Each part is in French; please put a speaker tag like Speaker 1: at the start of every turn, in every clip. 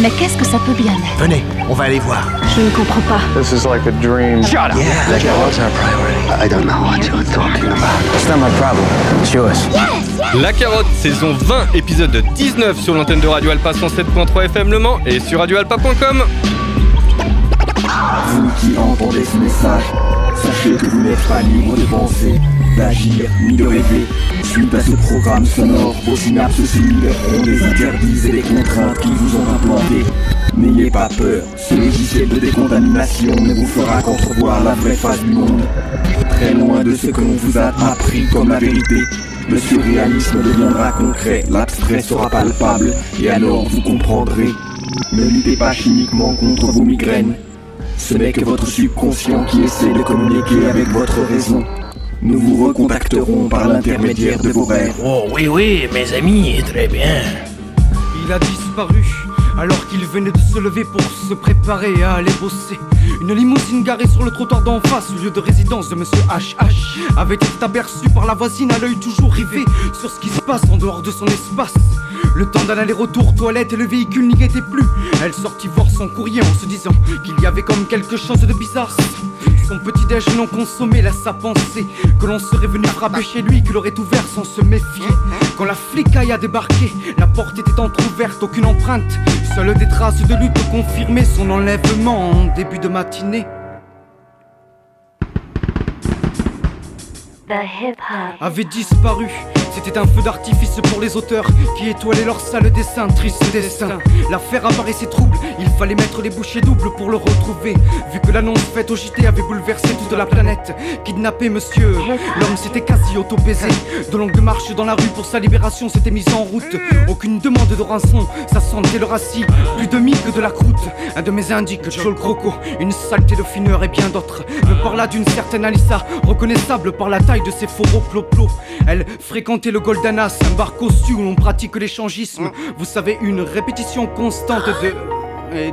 Speaker 1: Mais qu'est-ce que ça peut bien être?
Speaker 2: Venez, on va aller voir.
Speaker 1: Je ne comprends pas.
Speaker 3: This is like a dream.
Speaker 2: Shut up.
Speaker 4: Yeah, la carotte, our priority? I don't know what you're talking about.
Speaker 2: It's not my problem. It's yours.
Speaker 5: La Carotte, saison 20, épisode 19 sur l'antenne de Radio Alpa 107.3 FM Le Mans et sur radioalpa.com.
Speaker 6: Vous qui entendez ce message, sachez que vous n'êtes pas libre de penser, d'agir ni de rêver. Suite à ce programme sonore, vos synapses cellulaires ont des interdits et des contraintes qui vous ont implantés. N'ayez pas peur, ce logiciel de décontamination ne vous fera qu'entrevoir la vraie face du monde. Très loin de ce que l'on vous a appris comme la vérité, le surréalisme deviendra concret, l'abstrait sera palpable, et alors vous comprendrez. Ne luttez pas chimiquement contre vos migraines. Ce n'est que votre subconscient qui essaie de communiquer avec votre raison. Nous vous recontacterons par l'intermédiaire de vos rêves.
Speaker 7: Oh oui, oui, mes amis, très bien.
Speaker 8: Il a disparu alors qu'il venait de se lever pour se préparer à aller bosser. Une limousine garée sur le trottoir d'en face, lieu de résidence de Monsieur HH, avait été aperçue par la voisine à l'œil toujours rivé sur ce qui se passe en dehors de son espace. Le temps d'un aller-retour, toilette et le véhicule n'y était plus. Elle sortit voir son courrier en se disant qu'il y avait comme quelque chose de bizarre. Son petit déj non consommé laisse à penser que l'on serait venu frapper chez lui, qu'il aurait ouvert sans se méfier. Quand la flicaille a débarqué, la porte était entr'ouverte, aucune empreinte. Seules des traces de lutte confirmaient son enlèvement en début de matinée. Avait disparu. C'était un feu d'artifice pour les auteurs qui étoilaient leur sale dessin, triste destin. L'affaire apparaissait trouble, il fallait mettre les bouchées doubles pour le retrouver. Vu que l'annonce faite au JT avait bouleversé toute la planète. Kidnappé, monsieur, l'homme s'était quasi auto-baisé. De longues marches dans la rue pour sa libération s'était mise en route. Aucune demande de rançon, ça sentait le rassis. Plus de mie que de la croûte. Un de mes indiques, Joel Croco, une saleté de fineur et bien d'autres. Me parla d'une certaine Alissa, reconnaissable par la taille de ses fourreaux plop Elle fréquentait le Goldanas, un bar cossu où l'on pratique l'échangisme. Vous savez, une répétition constante de. et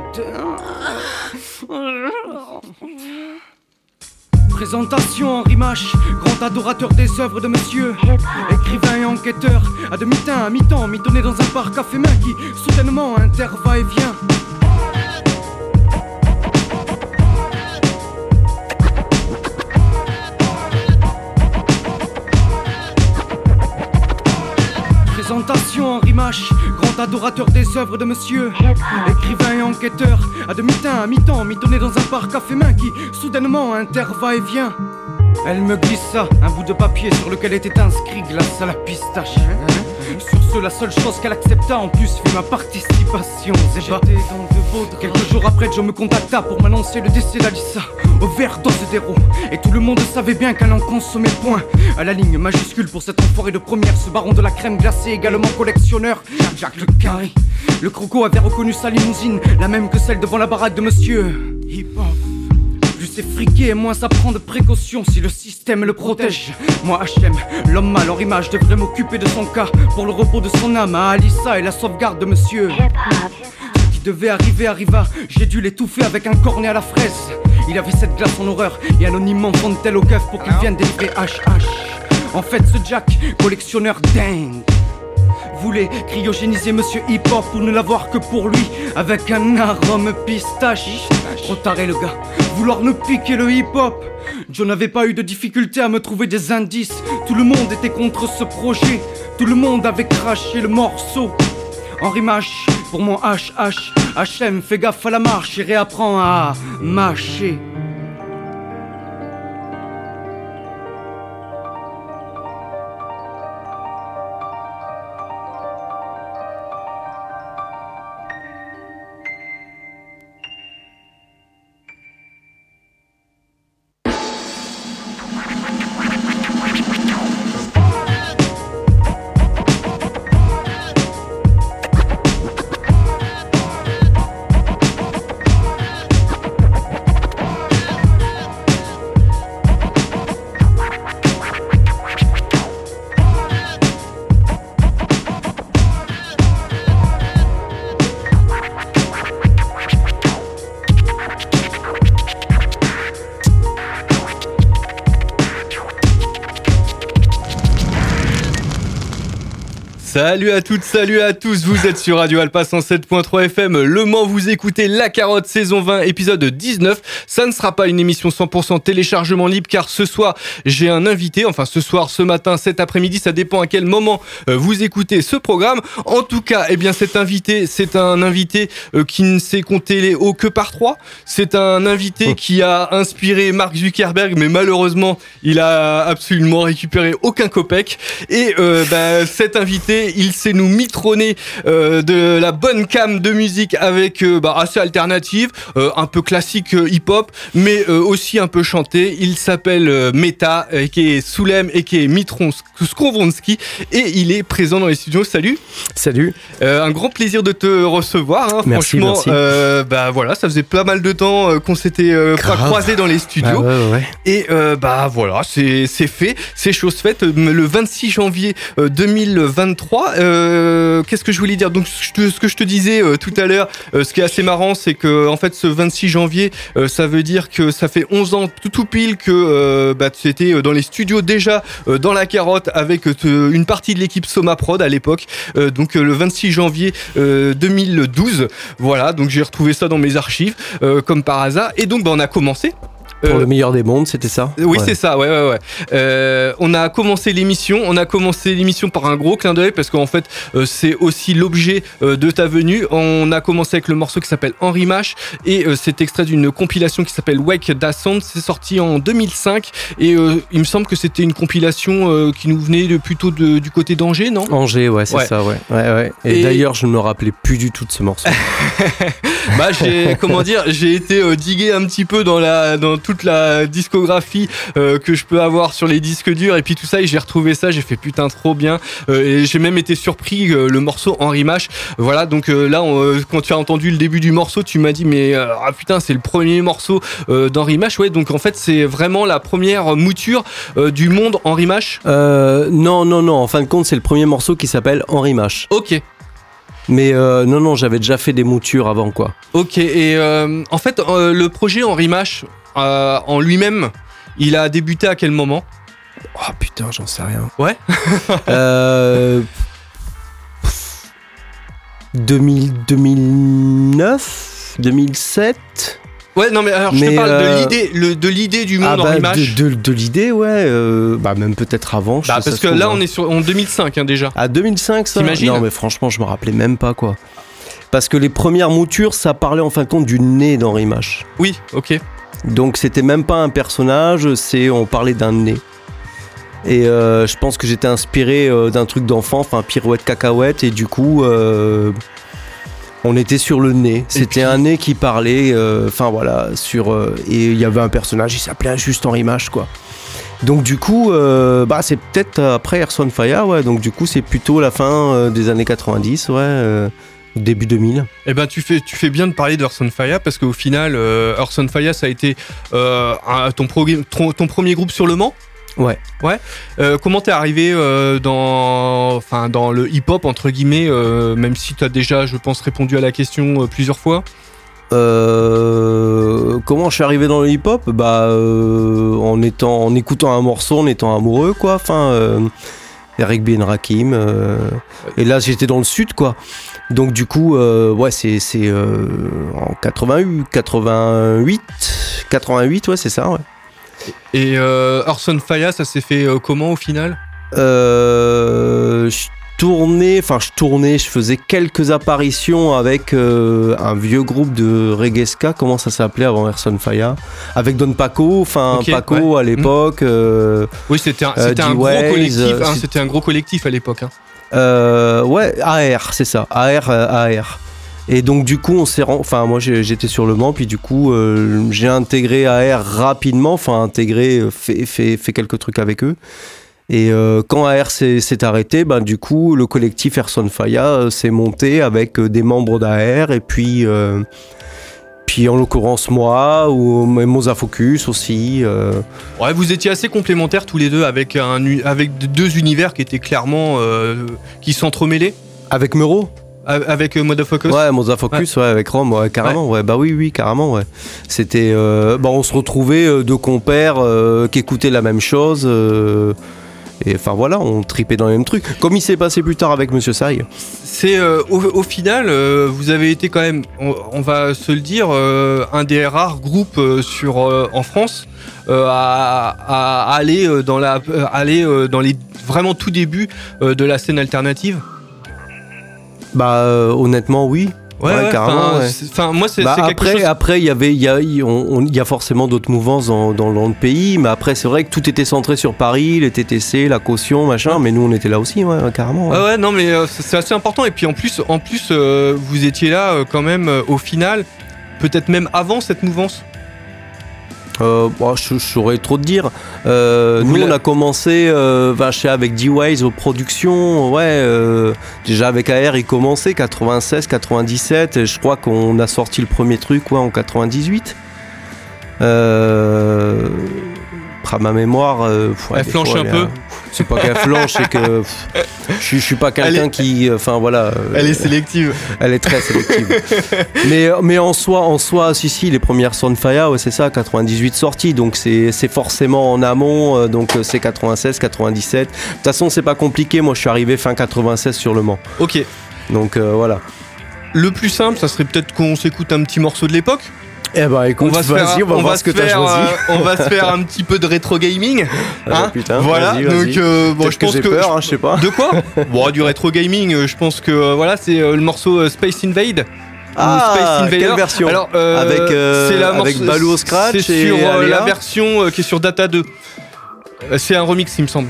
Speaker 8: Présentation Henri Mache, grand adorateur des œuvres de monsieur. Écrivain et enquêteur, à demi-teint, à mi-temps, mitonné dans un parc à main qui soudainement interva et vient. Présentation Henri Mache, grand adorateur des œuvres de monsieur. Écrivain et enquêteur, à demi-teint, à mi-temps, mitonné dans un parc à main qui soudainement interva et vient. Elle me glissa un bout de papier sur lequel était inscrit glace à la pistache. Sur ce, la seule chose qu'elle accepta en plus fut ma participation. C'est pas. Quelques jours après, Joe me contacta pour m'annoncer le décès d'Alissa au overdose d'héros. Et tout le monde savait bien qu'elle en consommait point. À la ligne majuscule pour cette enfoirée de première, ce baron de la crème glacée, également collectionneur, Jack le Carré. Le croco avait reconnu sa limousine, la même que celle devant la baraque de monsieur. Hip hop. Plus c'est friqué, moins ça prend de précautions si le système le protège. Moi, HM, l'homme mal en image, devrait m'occuper de son cas pour le repos de son âme à Alissa et la sauvegarde de monsieur. Ce qui devait arriver arriva, j'ai dû l'étouffer avec un cornet à la fraise. Il avait cette glace en horreur et anonymement fondait au keuf pour qu'il vienne délivrer HH. En fait, ce Jack, collectionneur dingue voulait cryogéniser Monsieur Hip Hop pour ne l'avoir que pour lui, avec un arôme pistache. Trop taré le gars, vouloir nous piquer le hip hop. Joe n'avait pas eu de difficulté à me trouver des indices. Tout le monde était contre ce projet, tout le monde avait craché le morceau. Henri Mâche, pour mon HH, HM, fais gaffe à la marche et réapprends à mâcher.
Speaker 5: Salut à toutes, salut à tous, vous êtes sur Radio Alpa 107.3 FM, Le Mans, vous écoutez La Carotte, saison 20, épisode 19. Ça ne sera pas une émission 100% téléchargement libre car ce soir j'ai un invité, enfin ce soir, ce matin, cet après-midi, ça dépend à quel moment euh, vous écoutez ce programme. En tout cas, eh bien cet invité, c'est un invité euh, qui ne sait compter les hauts que par trois. C'est un invité qui a inspiré Mark Zuckerberg, mais malheureusement, il a absolument récupéré aucun copec. Et euh, bah, cet invité, il sait nous mitronner euh, de la bonne cam de musique avec euh, bah, assez alternative, euh, un peu classique hip-hop, mais aussi un peu chanté. Il s'appelle Meta, qui est Soulem et qui est Mitron Skowronski, et il est présent dans les studios. Salut.
Speaker 9: Salut.
Speaker 5: Un grand plaisir de te recevoir. hein.
Speaker 9: Merci,
Speaker 5: Franchement,
Speaker 9: merci.
Speaker 5: bah voilà, ça faisait pas mal de temps qu'on s'était pas
Speaker 9: Grave.
Speaker 5: croisés dans les studios.
Speaker 9: Ah ouais, ouais, ouais.
Speaker 5: Et bah voilà, c'est c'est fait, c'est chose faite. Le 26 janvier euh, 2023, euh, qu'est-ce que je voulais dire? Donc ce que je te disais euh, tout à l'heure, euh, ce qui est assez marrant, c'est que en fait ce 26 janvier, ça veut dire que ça fait 11 ans tout, tout pile que euh, bah, tu étais dans les studios déjà dans la carotte avec une partie de l'équipe Soma Prod à l'époque. Donc le 26 janvier euh, 2012, voilà. Donc j'ai retrouvé ça dans mes archives comme par hasard. Et donc bah, on a commencé.
Speaker 9: Pour
Speaker 5: Euh,
Speaker 9: le meilleur des mondes, c'était ça
Speaker 5: oui,
Speaker 9: Ouais.
Speaker 5: c'est ça, ouais, ouais, ouais. Euh, on a commencé l'émission, on a commencé l'émission par un gros clin d'œil parce qu'en fait, euh, c'est aussi l'objet de ta venue. On a commencé avec le morceau qui s'appelle Henri Mash et c'est extrait d'une compilation qui s'appelle Wake Da Sound. C'est sorti en 2005 et il me semble que c'était une compilation qui nous venait de, plutôt de- du côté d'Angers, non?
Speaker 9: Angers, ouais, c'est
Speaker 5: Ouais.
Speaker 9: ça, ouais. ouais, ouais. Et,
Speaker 5: Et-
Speaker 9: d'ailleurs, je ne me rappelais plus du tout de ce morceau.
Speaker 5: Bah j'ai comment dire j'ai été euh, digué un petit peu dans la dans toute la discographie euh, que je peux avoir sur les disques durs et puis tout ça et j'ai retrouvé ça j'ai fait putain trop bien Euh, et j'ai même été surpris euh, le morceau Henri Mash voilà donc là on, quand tu as entendu le début du morceau tu m'as dit mais ah putain c'est le premier morceau d'Henri Mash ouais donc en fait c'est vraiment la première mouture du monde Henri Mash
Speaker 9: non, non, non. En fin de compte, c'est le premier morceau qui s'appelle Henri Mash.
Speaker 5: ok
Speaker 9: Mais euh, non, non, j'avais déjà fait des moutures avant, quoi.
Speaker 5: Ok, et euh, en fait, euh, le projet Henri Mash, euh, en lui-même, il a débuté à quel moment?
Speaker 9: Oh putain, j'en sais rien.
Speaker 5: Ouais.
Speaker 9: euh, pff, 2000, 2009 2007
Speaker 5: Ouais, non, mais alors je te parle
Speaker 9: euh,
Speaker 5: de l'idée, le- de l'idée du monde
Speaker 9: Ah
Speaker 5: Henri
Speaker 9: bah,
Speaker 5: Mash.
Speaker 9: de, de, de l'idée, ouais. euh, bah même peut-être avant. je
Speaker 5: Bah, parce que
Speaker 9: trouve,
Speaker 5: là,
Speaker 9: hein.
Speaker 5: on est sur en 2005 hein, déjà.
Speaker 9: À 2005, ça
Speaker 5: T'imagines
Speaker 9: Non, mais franchement, je me rappelais même pas, quoi. Parce que les premières moutures, ça parlait en fin de compte du nez d'Henri Mache.
Speaker 5: Oui, ok.
Speaker 9: Donc c'était même pas un personnage, c'est on parlait d'un nez. Et euh, je pense que j'étais inspiré euh, d'un truc d'enfant, enfin pirouette cacahuète, et du coup, euh, on était sur le nez. C'était
Speaker 5: puis-
Speaker 9: un nez qui parlait, enfin voilà, sur. et il y avait un personnage, il s'appelait juste Henri Mache, quoi. Donc du coup, bah c'est peut-être après Erson Faya, ouais. Donc du coup, c'est plutôt la fin des années 90, ouais, début 2000.
Speaker 5: Eh ben, tu fais, tu fais bien de parler d'Orson Faya parce qu'au final, euh, Orson Faya, ça a été euh, un- ton, progr- ton, ton premier groupe sur le Mans?
Speaker 9: Ouais.
Speaker 5: Ouais. Euh, comment t'es arrivé euh, dans, enfin, dans le hip-hop entre guillemets, même si t'as déjà, je pense, répondu à la question plusieurs fois?
Speaker 9: Euh, comment je suis arrivé dans le hip-hop? Bah, euh, en étant, en écoutant un morceau, en étant amoureux, quoi. Enfin, euh, Eric B. Rakim. et là, j'étais dans le sud, quoi. Donc, du coup, euh, ouais, c'est, euh, en 88, 88, 88, ouais, c'est ça, ouais.
Speaker 5: Et euh, Orson Faya, ça s'est fait euh, comment au final?
Speaker 9: Je tournais, enfin je tournais, je faisais quelques apparitions avec un vieux groupe de reggae ska, comment ça s'appelait avant Erson Faya Avec Don Paco, enfin Paco
Speaker 5: ouais.
Speaker 9: à l'époque.
Speaker 5: Oui, c'était un, gros collectif. hein, c'était un gros collectif à l'époque. hein.
Speaker 9: Euh, ouais, AR, c'est ça, AR, euh, AR. Et donc du coup, on s'est, enfin moi j'étais sur le Mans, puis du coup euh, j'ai intégré AR rapidement, enfin intégré, fait, fait, fait quelques trucs avec eux. Et quand AR s'est arrêté, ben, du coup, le collectif Erson Faya s'est monté avec des membres d'AR et puis, puis en l'occurrence moi ou Moza Focus aussi. euh.
Speaker 5: Ouais, vous étiez assez complémentaires tous les deux avec un, avec deux univers qui étaient clairement euh, qui s'entremêlaient.
Speaker 9: Avec Meuro
Speaker 5: Avec euh, Motherfuckers.
Speaker 9: Ouais, Moza Focus, ouais. avec Rome, ouais, carrément, ouais. Bah oui, oui, carrément, ouais. C'était. euh, bah, on se retrouvait deux compères euh, qui écoutaient la même chose. euh, Et enfin voilà, on tripait dans les mêmes trucs. Comme il s'est passé plus tard avec Monsieur Sai.
Speaker 5: C'est euh, au, au final, euh, vous avez été quand même, on, on va se le dire, euh, un des rares groupes sur en France à, à aller dans la, aller dans les vraiment tout débuts euh, de la scène alternative.
Speaker 9: Bah honnêtement oui. Ouais, carrément,
Speaker 5: Enfin,
Speaker 9: ouais.
Speaker 5: c'est- enfin, moi c'est
Speaker 9: Bah, après,
Speaker 5: chose.
Speaker 9: après, il y avait, il y a, on- on- y a forcément d'autres mouvances dans, dans, dans le pays, mais après, c'est vrai que tout était centré sur Paris, les TTC, la caution, machin. Mais nous, on était là aussi, ouais, carrément. ouais.
Speaker 5: Ouais, non, mais euh, c'est assez important. Et puis en plus, en plus, euh, vous étiez là euh, quand même au final, peut-être même avant cette mouvance.
Speaker 9: Euh, bon, je, je saurais trop te dire. Euh, nous, on a commencé euh, sais, avec D-Wise aux productions. Ouais, euh, déjà avec AR, il commençait 96, 97. Et je crois qu'on a sorti le premier truc ouais, en 98. Euh, à ma mémoire, euh,
Speaker 5: Elle flanche
Speaker 9: fois,
Speaker 5: un peu.
Speaker 9: C'est pas qu'elle flanche, c'est que pff, je, suis- je suis pas quelqu'un
Speaker 5: est-
Speaker 9: qui, euh, enfin voilà. euh,
Speaker 5: Elle est sélective.
Speaker 9: elle est très sélective. mais, mais en soi, en soi, si, si, les premières Sunfire, ouais, c'est ça, 98 sorties. Donc c'est c'est forcément en amont. euh, donc euh, c'est 96, 97. De toute façon, c'est pas compliqué. Moi, je suis arrivé fin 96 sur le Mans.
Speaker 5: Ok.
Speaker 9: Donc euh, voilà.
Speaker 5: Le plus simple, ça serait peut-être qu'on s'écoute un petit morceau de l'époque?
Speaker 9: Eh ben, écoute,
Speaker 5: On va se faire,
Speaker 9: on va
Speaker 5: on
Speaker 9: voir
Speaker 5: va
Speaker 9: ce que
Speaker 5: se faire,
Speaker 9: choisi.
Speaker 5: euh, on va se faire un petit peu de rétro gaming.
Speaker 9: Ah,
Speaker 5: hein.
Speaker 9: putain,
Speaker 5: voilà.
Speaker 9: vas-y, vas-y.
Speaker 5: Donc euh, bon, je
Speaker 9: que
Speaker 5: pense
Speaker 9: j'ai
Speaker 5: que
Speaker 9: peur, hein, je sais pas.
Speaker 5: De quoi Bon, du rétro gaming, euh, je pense que euh, voilà, c'est euh, le morceau Space Invade.
Speaker 9: Ah,
Speaker 5: Space Invader.
Speaker 9: quelle version
Speaker 5: Alors, euh,
Speaker 9: Avec, euh,
Speaker 5: c'est la
Speaker 9: avec Baloo scratch
Speaker 5: C'est sur euh, la version qui est sur Data 2. Euh, C'est un remix, il me semble.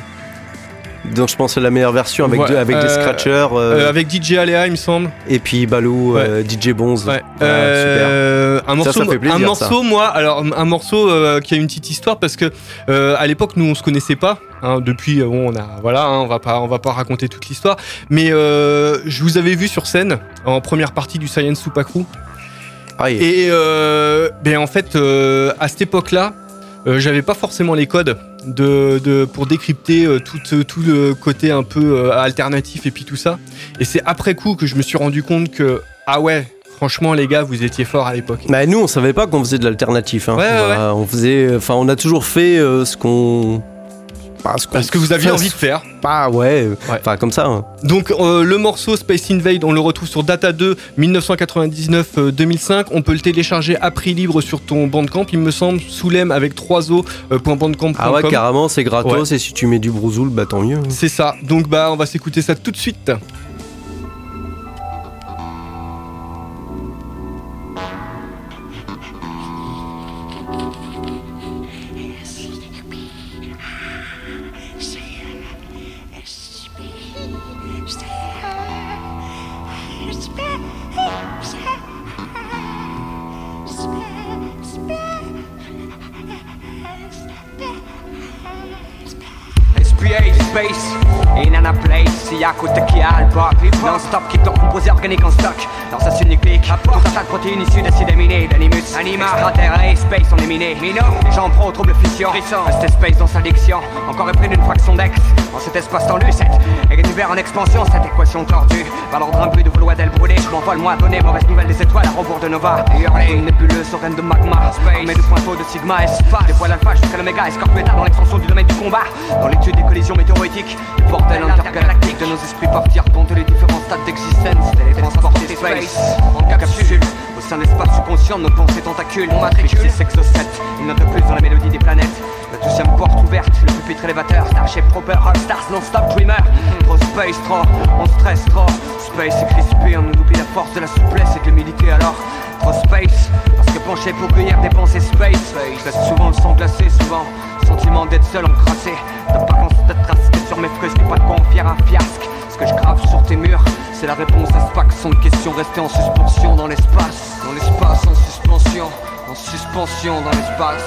Speaker 9: Donc je pense que c'est la meilleure version avec,
Speaker 5: Ouais,
Speaker 9: deux- avec des
Speaker 5: euh,
Speaker 9: scratchers euh,
Speaker 5: Euh, avec DJ Aléa, il me semble.
Speaker 9: et puis Balou,
Speaker 5: Ouais.
Speaker 9: euh, DJ Bonz.
Speaker 5: Ouais. Euh, un morceau,
Speaker 9: ça fait plaisir,
Speaker 5: un
Speaker 9: ça.
Speaker 5: morceau, moi, alors un morceau qui a une petite histoire parce que à l'époque nous on se connaissait pas. hein, depuis, bon, on a, voilà, hein, on va pas, on va pas raconter toute l'histoire. Mais je vous avais vu sur scène en première partie du Science Supaku.
Speaker 9: Ah, et-
Speaker 5: Et ben en fait, à cette époque-là, j'avais pas forcément les codes de, de- pour décrypter euh, tout, euh, tout le côté un peu euh, alternatif et puis tout ça. Et c'est après coup que je me suis rendu compte que ah ouais, franchement les gars, vous étiez forts à l'époque.
Speaker 9: Bah, nous, on savait pas qu'on faisait de l'alternatif. hein.
Speaker 5: Ouais, ouais,
Speaker 9: Voilà, On faisait, enfin, on a toujours fait ce qu'on.
Speaker 5: Parce que vous aviez envie de faire.
Speaker 9: Bah ouais,
Speaker 5: Ouais.
Speaker 9: enfin comme ça. hein.
Speaker 5: Donc euh, le morceau Space Invade, on le retrouve sur Data 2 1999-2005. On peut le télécharger à prix libre sur ton Bandcamp, il me semble, soulem avec 3 o.bandcamp.com.
Speaker 9: Ah ouais, carrément, c'est gratos et si tu mets du brousoul, bah tant mieux.
Speaker 5: C'est ça. Donc bah on va s'écouter ça tout de suite.
Speaker 10: Moi donner mauvaise nouvelle des étoiles à rebours de Nova. Et une nébuleuse sereine de magma. Mais de pointeau de sigma espace Des poils alpha jusqu'à l'oméga. Escorpeta dans l'extension du domaine du combat. Dans l'étude des collisions météoritiques Du bordel intergalactique de nos esprits partir Dont les différents stades d'existence. Télétransportés space. En capsule. Au sein de l'espace subconscient nos pensées tentacules Mon matricule 6 exo-7 Une note de plus dans la mélodie des planètes. La douzième porte ouverte, le pupitre élévateur, Starship Trooper, Stars non-stop dreamer. Trop space, trop, on stresse trop Space est crispé, on oublie la force de la souplesse et de l'humilité alors Trop space, parce que penché pour cueillir des pensées space Je laisse souvent le sang glacé, souvent Sentiment d'être seul encrassé De pas qu'on se trace sur mes frusques pas de quoi en fier un fiasque Ce que je grave sur tes murs, c'est la réponse à ce pack Sans question rester en suspension dans l'espace Dans l'espace en suspension, en suspension dans l'espace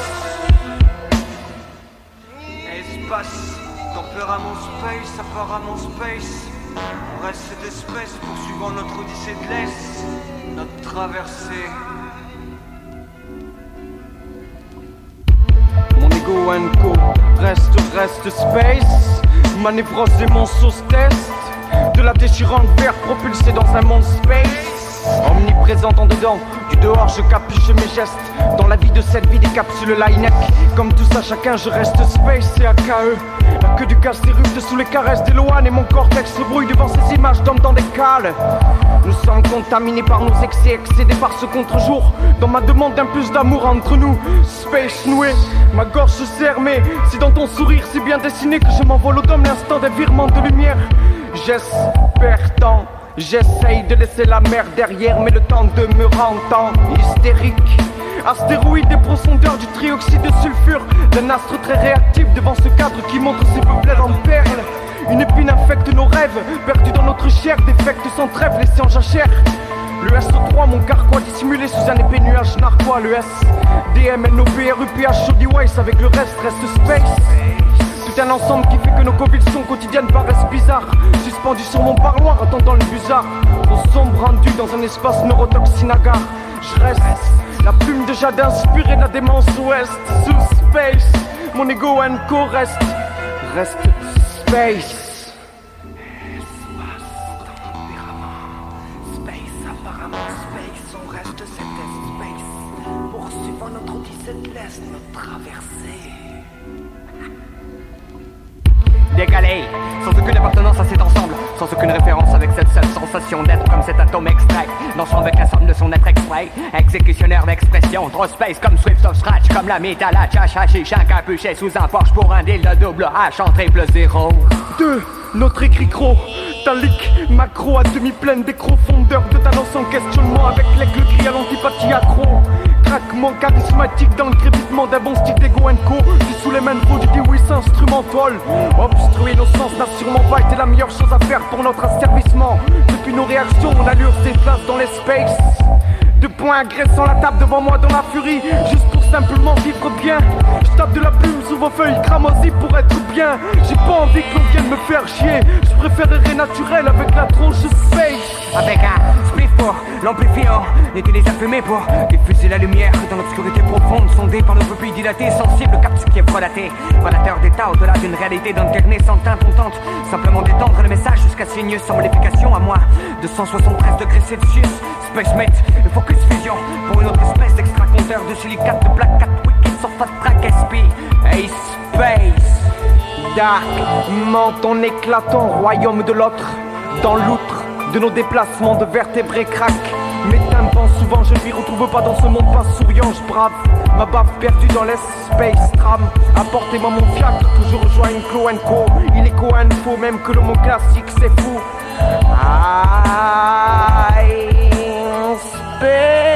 Speaker 10: Espace, tempérament space, apparemment space. Reste d'espèce poursuivant notre odyssée de l'Est, notre traversée.
Speaker 11: Mon ego and co reste, reste space. Ma névrose et mon sauce test. De la déchirante verre propulsée dans un monde space. Omniprésente en dedans. Du dehors, je capuche mes gestes. Dans la vie de cette vie, des capsules line Comme tout ça, chacun, je reste space et AKE. La queue du casse s'érupte sous les caresses d'Eloane et mon cortex se brouille devant ces images d'hommes dans des cales. Nous sommes contaminés par nos excès, excédés par ce contre-jour. Dans ma demande d'un plus d'amour entre nous, space noué, ma gorge se serre, mais si dans ton sourire si bien dessiné que je m'envole au dôme l'instant des virements de lumière. J'espère tant, j'essaye de laisser la mer derrière, mais le temps de me rendre hystérique. Astéroïde et profondeur du trioxyde de sulfure, d'un astre très réactif devant ce cadre qui montre ses peuplades en perles. Une épine infecte nos rêves, perdus dans notre chair, défecte sans trêve, laissés en jachère. Le SO3, mon carquois dissimulé sous un épais nuage narquois. Le S, DM, NOP, RUPH, Shoddy Weiss avec le reste reste space. Tout un ensemble qui fait que nos convictions quotidiennes paraissent bizarres. Suspendu sur mon parloir, attendant le bizarre. Au sombre rendu dans un espace neurotoxinagar. Je reste la plume de jade inspirée de la démence ouest. Sous space, mon ego co reste. Reste space.
Speaker 12: Sans aucune appartenance à cet ensemble, sans aucune référence avec cette seule sensation d'être comme cet atome extrait, dansant avec la somme de son être extrait, exécutionnaire d'expression, trop space comme Swift of Scratch, comme la métal à un capuché sous un Porsche pour un deal de double H en triple zéro.
Speaker 11: Deux, notre écrit gros, talique, macro à demi pleine d'écro fondeur de talent sans questionnement avec l'aigle gris à l'antipathie accro craquement charismatique dans le crépitement d'un bon style d'ego co Du sous les mains de du oui instrumental. Obstruer nos sens n'a sûrement pas été la meilleure chose à faire pour notre asservissement. Depuis nos réactions, on allure s'efface dans l'espace. De points agressant la table devant moi dans la furie. Juste pour simplement vivre Je tape de la plume sous vos feuilles cramoisies pour être bien. J'ai pas envie que l'on vienne me faire chier. Je préférerais naturel avec la tronche space.
Speaker 12: Avec un spliff pour l'amplifiant N'était à fumer pour diffuser la lumière Dans l'obscurité profonde sondée par nos pupilles dilatées Sensible cap ce qui est frelaté. Relateur d'état au-delà d'une réalité d'internée sans teinte montante. Simplement d'étendre le message jusqu'à signer sans modification. À moi 273 degrés Celsius. Space Mate, Focus Fusion Pour une autre espèce de silicate de Black Cat Wicked Surface Track SP Hey Space Dark Menton éclatant royaume de l'autre. Dans l'outre de nos déplacements de vertébrés crack. Mes tympans souvent je ne m'y retrouve pas dans ce monde pas souriant. Je brave ma baffe perdue dans l'espace. Tram Apportez-moi mon fiacre, toujours rejoigne Clo Co. Il est co-info même que le mot classique c'est fou. I space.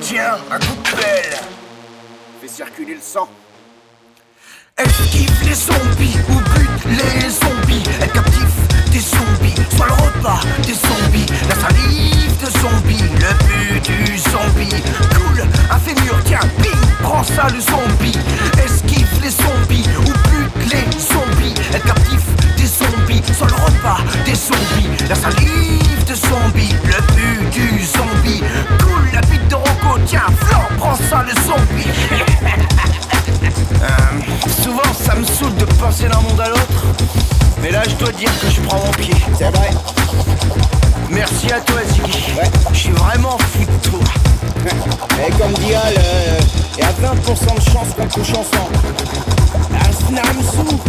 Speaker 13: Tiens, un coup de pelle.
Speaker 8: Fais circuler le sang. Toi. Je suis vraiment fou de toi
Speaker 14: Et comme dit Al, il y a 20% de chance qu'on couche ensemble Asnamsou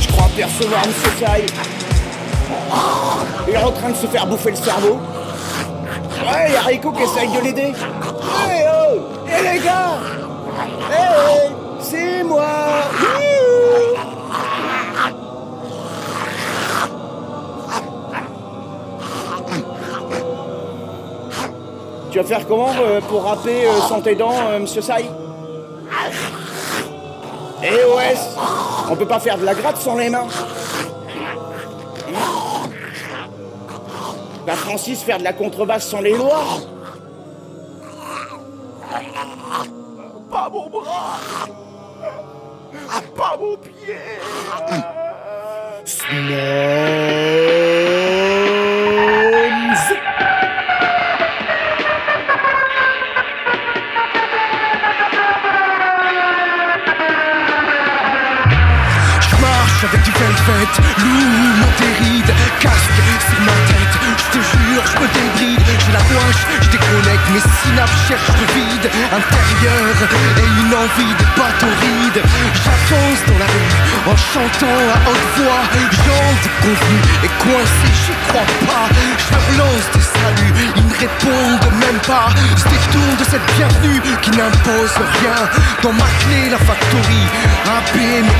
Speaker 14: Je crois percevoir Monsieur Sai il est en train de se faire bouffer le cerveau. Ouais, y a Rico qui essaye de l'aider. Les gars. Hé C'est moi. Tu vas faire comment euh, pour rapper euh, sans tes dents, euh, monsieur Sai Eh ouais On peut pas faire de la gratte sans les mains. Va Francis faire de la contrebasse sans les lois
Speaker 8: Pas mon bras Pas mon pied Snows du velvet, loup, monteride, casque sur ma tête, je te jure, je me débride, j'ai la gouache, je déconnecte, mes synapses cherchent le vide intérieur et une envie de bateau-ride. J'avance dans la rue en chantant à haute voix, j'en déconvenu et coincé, j'y crois pas. Je lance des saluts, ils ne répondent même pas. Se détourne de cette bienvenue qui n'impose rien. Dans ma clé, la factory, râpé mais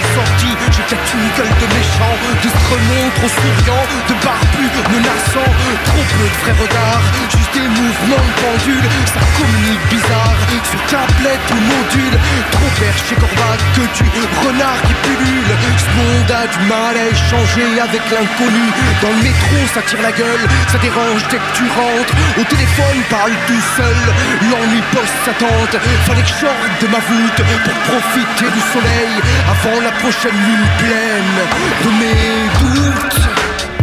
Speaker 8: je croise dans ma sortie, j'ai une gueule de méchant, de trop souriant, de menaçant, trop peu de vrais regards, juste des mouvements de pendule, ça communique bizarre, sur tablette ou module, trop perché corbate que du renard qui pullule. Ce monde a du mal à échanger avec l'inconnu. Dans le métro, ça tire la gueule, ça dérange dès que tu rentres. Au téléphone, parle tout seul, l'ennui poste sa tente. Fallait que je sorte de ma voûte pour profiter du soleil avant la prochaine lune pleine de mes doutes.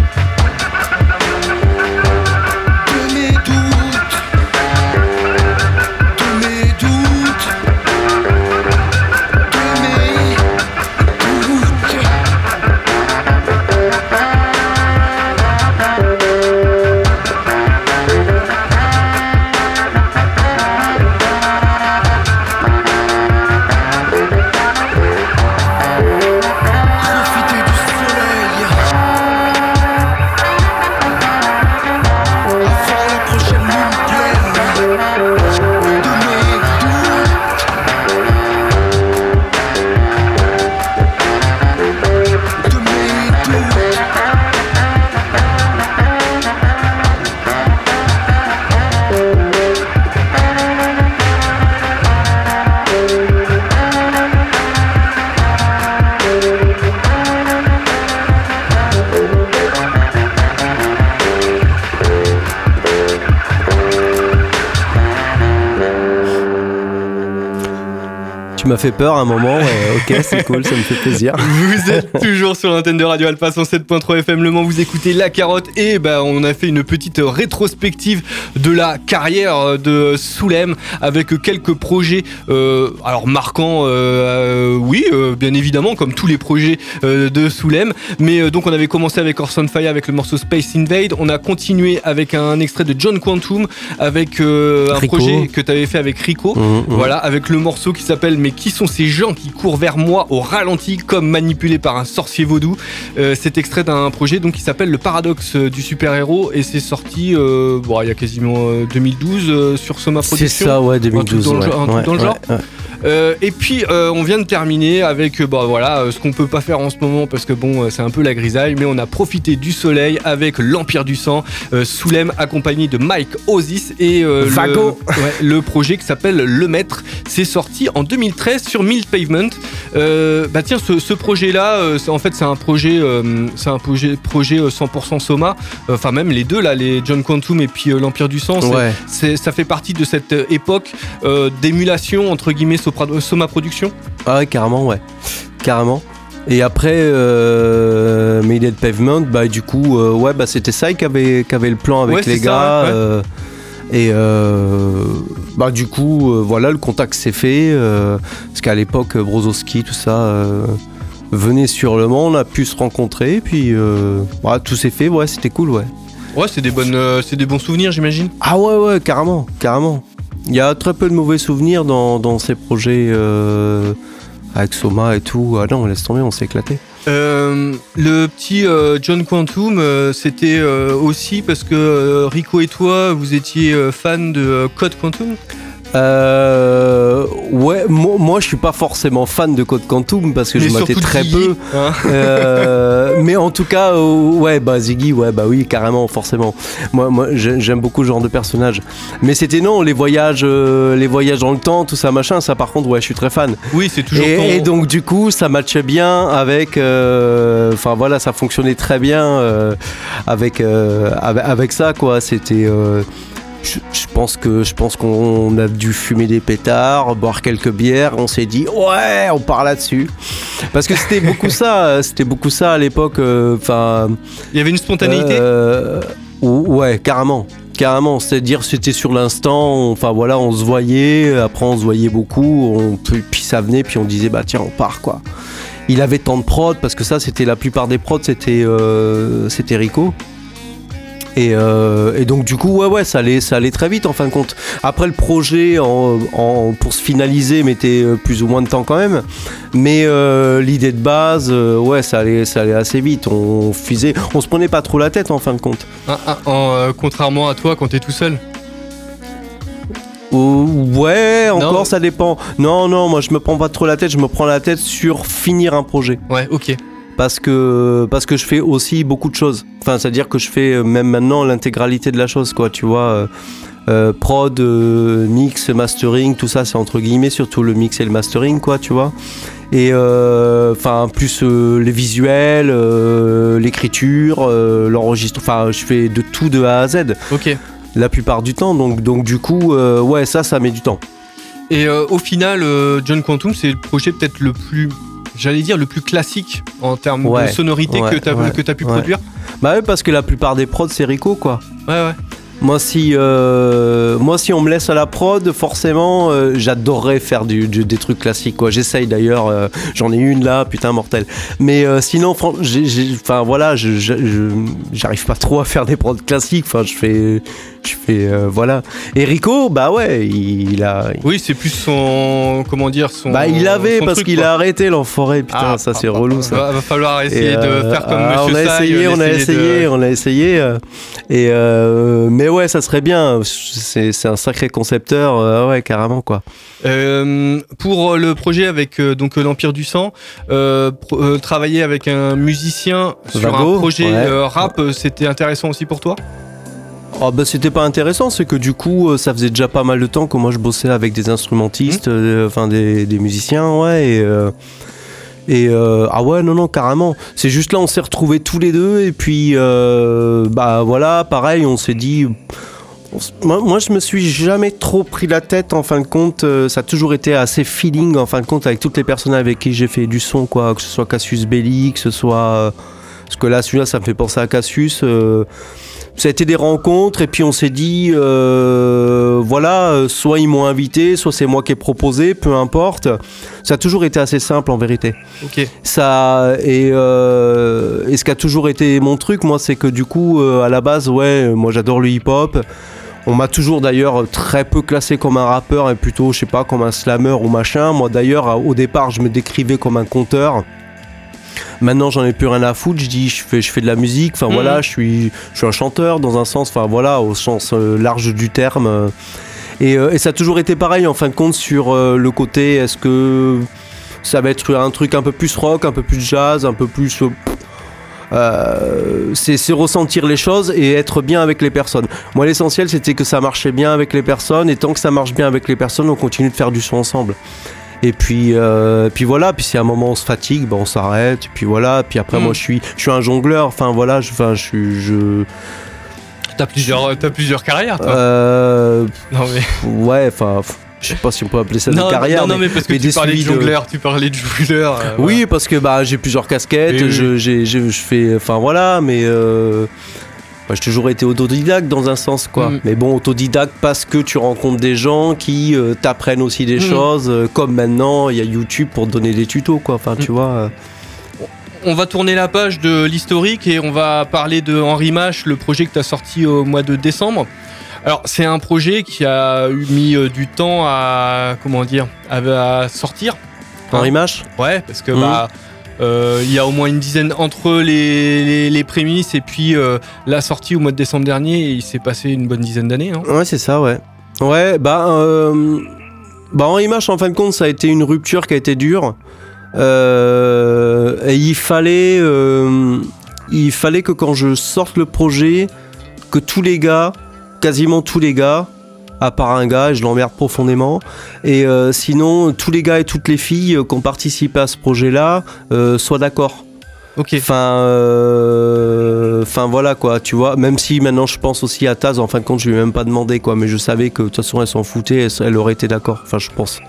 Speaker 9: Tu m'as fait peur à un moment. ok, c'est cool, ça me fait plaisir.
Speaker 5: Vous êtes toujours sur l'antenne de Radio Alpha 107.3 FM Le Mans. Vous écoutez La Carotte et bah, on a fait une petite rétrospective de la carrière de Soulem avec quelques projets euh, alors marquants, euh, euh, oui, bien évidemment, comme tous les projets de Soulem. Mais donc on avait commencé avec Orson Fire avec le morceau Space Invade. On a continué avec un extrait de John Quantum avec un
Speaker 9: Rico.
Speaker 5: projet que tu avais fait avec Rico.
Speaker 9: Mhm, mhm.
Speaker 5: Voilà, avec le morceau qui s'appelle Mais qui sont ces gens qui courent vers moi au ralenti comme manipulés par un sorcier vaudou Euh, C'est extrait d'un projet donc qui s'appelle Le Paradoxe euh, du super-héros et c'est sorti euh, bon, il y a quasiment euh, 2012 euh, sur Soma
Speaker 9: C'est
Speaker 5: Productions.
Speaker 9: ça, ouais,
Speaker 5: Un truc
Speaker 9: 2012.
Speaker 5: dans le
Speaker 9: ouais.
Speaker 5: genre- un truc
Speaker 9: Ouais,
Speaker 5: dans le
Speaker 9: ouais,
Speaker 5: genre.
Speaker 9: ouais.
Speaker 5: Euh, et puis euh, on vient de terminer avec euh, bah voilà euh, ce qu'on peut pas faire en ce moment parce que bon euh, c'est un peu la grisaille mais on a profité du soleil avec l'Empire du sang euh, Soulem accompagné de Mike Osis et euh, le, ouais, le projet qui s'appelle Le Maître c'est sorti en 2013 sur Mill Pavement Euh, bah tiens ce, projet là en fait c'est un projet euh, c'est un projet, projet euh, 100% Soma enfin même les deux là les John Quantum et puis euh, l'Empire du sang
Speaker 9: Ouais.
Speaker 5: ça fait partie de cette euh, époque euh, d'émulation entre guillemets Sopra- Soma Production
Speaker 9: Ah ouais, carrément, ouais. Carrément. Et après, euh, Made Pavement, bah du coup, euh, ouais, bah c'était ça qui avait, qui avait le plan avec
Speaker 5: Ouais,
Speaker 9: les gars.
Speaker 5: ça, ouais, ouais.
Speaker 9: euh, et euh, bah du coup, euh, voilà, le contact s'est fait. euh, parce qu'à l'époque, Brozowski, tout ça, venait sur le Mans, on a pu se rencontrer. Puis euh, voilà, tout s'est fait, ouais, c'était cool, ouais.
Speaker 5: Ouais, c'est des bonnes, euh, c'est des bons souvenirs, j'imagine.
Speaker 9: Ah ouais, ouais, carrément, carrément. Il y a très peu de mauvais souvenirs dans, dans ces projets euh, avec Soma et tout. Ah non, laisse tomber, on s'est éclaté.
Speaker 5: Euh, le petit euh, John Quantum, euh, c'était aussi parce que Rico et toi, vous étiez fan de Code Quantum?
Speaker 9: Euh, ouais, moi, moi, je suis pas forcément fan de Code Quantum parce que
Speaker 5: Mais
Speaker 9: je
Speaker 5: de
Speaker 9: très peu.
Speaker 5: hein.
Speaker 9: Euh, mais en tout cas, euh, ouais, bah Ziggy, ouais, bah oui, carrément, forcément. Moi, moi j'ai- j'aime beaucoup ce genre de personnage. Mais c'était non, les voyages, euh, les voyages dans le temps, tout ça, machin, ça par contre, ouais, je suis très fan.
Speaker 5: Oui, c'est toujours. ton-
Speaker 9: Et, et donc du coup, ça matchait bien avec, enfin voilà, ça fonctionnait très bien avec, avec avec ça quoi. C'était, je, je pense que je pense qu'on a dû fumer des pétards, boire quelques bières. On s'est dit ouais, on part là-dessus parce que c'était beaucoup ça, c'était beaucoup ça à l'époque. euh, Enfin,
Speaker 5: Il y avait une spontanéité.
Speaker 9: euh, ou- ouais, carrément. Carrément, c'est-à-dire c'était sur l'instant, on- enfin voilà, on se voyait, après on se voyait beaucoup, on, puis ça venait, puis on disait bah tiens on part quoi. Il avait tant de prod parce que ça c'était la plupart des prods c'était euh, c'était Rico. Et, euh, et donc du coup ouais ouais ça allait ça allait très vite en fin de compte. Après le projet en, en- pour se finaliser mettait euh, plus ou moins de temps quand même. Mais euh, l'idée de base euh, ouais ça allait ça allait assez vite. On faisait on se prenait pas trop la tête en fin de compte.
Speaker 5: Ah, ah, en, contrairement à toi, quand t'es tout seul.
Speaker 9: Ouais, encore
Speaker 5: Non.
Speaker 9: ça dépend. Non, non, moi je me prends pas trop la tête, je me prends la tête sur finir un projet.
Speaker 5: Ouais, ok.
Speaker 9: Parce que, parce que je fais aussi beaucoup de choses. Enfin, c'est-à-dire que je fais euh, même maintenant l'intégralité de la chose, quoi, tu vois. euh, euh, prod, euh, mix, mastering, tout ça, c'est entre guillemets, surtout le mix et le mastering, quoi, tu vois. Et euh, enfin, plus les visuels, l'écriture, euh, l'enregistre. Enfin, je fais de tout de A à Z
Speaker 5: Ok.
Speaker 9: la plupart du temps. Donc, donc du coup, ouais, ça, ça met du temps.
Speaker 5: Et euh, au final, euh, John Quantum, c'est le projet peut-être le plus, j'allais dire, le plus classique en termes
Speaker 9: Ouais,
Speaker 5: de sonorité
Speaker 9: ouais,
Speaker 5: que
Speaker 9: ouais,
Speaker 5: que t'as pu produire.
Speaker 9: Bah ouais, parce que la plupart des prods, c'est Rico, quoi.
Speaker 5: Ouais, ouais.
Speaker 9: Moi si, euh, moi, si on me laisse à la prod, forcément, euh, j'adorerais faire du, du- des trucs classiques. quoi. J'essaye d'ailleurs, euh, j'en ai une là, putain, mortel. Mais sinon, enfin voilà, j'arrive pas trop à faire des prods classiques. Enfin, je fais, je fais, euh, voilà. Et Rico, bah ouais, il, il a.
Speaker 5: Oui, c'est plus son, comment dire, son.
Speaker 9: Bah, il avait parce qu'il a arrêté l'enfoiré, putain,
Speaker 5: Ah,
Speaker 9: ça c'est
Speaker 5: ah,
Speaker 9: relou
Speaker 5: ah,
Speaker 9: ça.
Speaker 5: Va, va falloir essayer
Speaker 9: Et,
Speaker 5: de
Speaker 9: euh,
Speaker 5: faire comme
Speaker 9: ah,
Speaker 5: Monsieur
Speaker 9: on a essayé, on a essayé,
Speaker 5: de-
Speaker 9: on a essayé. et euh, mais ouais, ça serait bien. C'est c'est un sacré concepteur, ouais, carrément quoi.
Speaker 5: Pour le projet avec donc l'Empire du Sang, travailler avec un musicien sur
Speaker 9: Vago,
Speaker 5: un projet
Speaker 9: ouais.
Speaker 5: rap, c'était intéressant aussi pour toi?
Speaker 9: Oh, bah, c'était pas intéressant, c'est que du coup, euh, ça faisait déjà pas mal de temps que moi je bossais avec des instrumentistes, euh, enfin des, des musiciens, ouais. Et, euh, et euh, ah ouais, non, non, carrément. C'est juste là, on s'est retrouvés tous les deux, et puis euh, bah voilà, pareil, on s'est dit. moi, moi, je me suis jamais trop pris la tête. En fin de compte, euh, ça a toujours été assez feeling. En fin de compte, avec toutes les personnes avec qui j'ai fait du son, quoi. Que ce soit Cassius Belli, que ce soit. parce que là, celui-là, ça me fait penser à Cassius. Ça a été des rencontres et puis on s'est dit, euh, voilà, euh, soit ils m'ont invité, soit c'est moi qui ai proposé, peu importe. Ça a toujours été assez simple en vérité. Ça et, euh, et ce qui a toujours été mon truc, moi, c'est que du coup, à la base, ouais, moi j'adore le hip-hop. On m'a toujours d'ailleurs très peu classé comme un rappeur et plutôt, je sais pas, comme un slammer ou machin. Moi d'ailleurs, au départ, je me décrivais comme un conteur. Maintenant, j'en ai plus rien à foutre. Je dis, je fais, je fais de la musique. Enfin
Speaker 5: Mhm.
Speaker 9: voilà, je suis, je suis un chanteur dans un sens. Enfin voilà, au sens euh, large du terme. Euh, Et, et ça a toujours été pareil en fin de compte sur euh, le côté. Est-ce que ça va être un truc un peu plus rock, un peu plus jazz, un peu plus. euh, c'est ressentir les choses et être bien avec les personnes. Moi, l'essentiel, c'était que ça marchait bien avec les personnes, et tant que ça marche bien avec les personnes, on continue de faire du son ensemble. Et puis, euh, puis voilà, puis si à un moment on se fatigue, ben on s'arrête, et puis voilà, puis après,
Speaker 5: Mm.
Speaker 9: moi, je suis, je suis un jongleur, enfin voilà, je, enfin, je suis. Je,
Speaker 5: T'as plusieurs, t'as plusieurs carrières, toi.
Speaker 9: euh,
Speaker 5: Non mais.
Speaker 9: ouais, enfin, je sais pas si on peut appeler ça
Speaker 5: non,
Speaker 9: une carrière.
Speaker 5: non, non, mais parce que tu
Speaker 9: des
Speaker 5: parlais de
Speaker 9: de-
Speaker 5: jongleur, tu parlais de jongleur. euh,
Speaker 9: Oui, parce que bah, j'ai plusieurs casquettes,
Speaker 5: Oui, oui.
Speaker 9: Je, j'ai- j'ai- je fais. Enfin voilà, mais. J'ai toujours été autodidacte dans un sens, quoi.
Speaker 5: Mm.
Speaker 9: Mais bon, autodidacte parce que tu rencontres des gens qui euh, t'apprennent aussi des
Speaker 5: Mm.
Speaker 9: choses, euh, comme maintenant, il y a YouTube pour te donner des tutos, quoi. Enfin, tu
Speaker 5: Mm.
Speaker 9: vois. euh.
Speaker 5: On va tourner la page de l'historique et on va parler de Henri Mache, le projet que tu as sorti au mois de décembre. Alors, c'est un projet qui a mis du temps à comment dire à, à sortir.
Speaker 9: Henri Mache?
Speaker 5: Ouais, parce que bah il y a au moins une dizaine entre les, les, prémices et puis euh, la sortie au mois de décembre dernier. Il s'est passé une bonne dizaine d'années. hein.
Speaker 9: Ouais, c'est ça, ouais. Ouais, bah. Euh, bah, Henri Mache, en fin de compte, ça a été une rupture qui a été dure. Euh, et il fallait. euh, il fallait que quand je sorte le projet, que tous les gars, quasiment tous les gars, à part un gars, je l'emmerde profondément, et euh, sinon, tous les gars et toutes les filles euh, qui ont participé à ce projet-là euh, soient d'accord.
Speaker 5: Ok.
Speaker 9: Enfin, euh, enfin voilà quoi, tu vois. Même si maintenant je pense aussi à Taz, en fin de compte, je lui ai même pas demandé quoi, mais je savais que de toute façon elle s'en foutait, elle, elle aurait été d'accord. Enfin, je pense.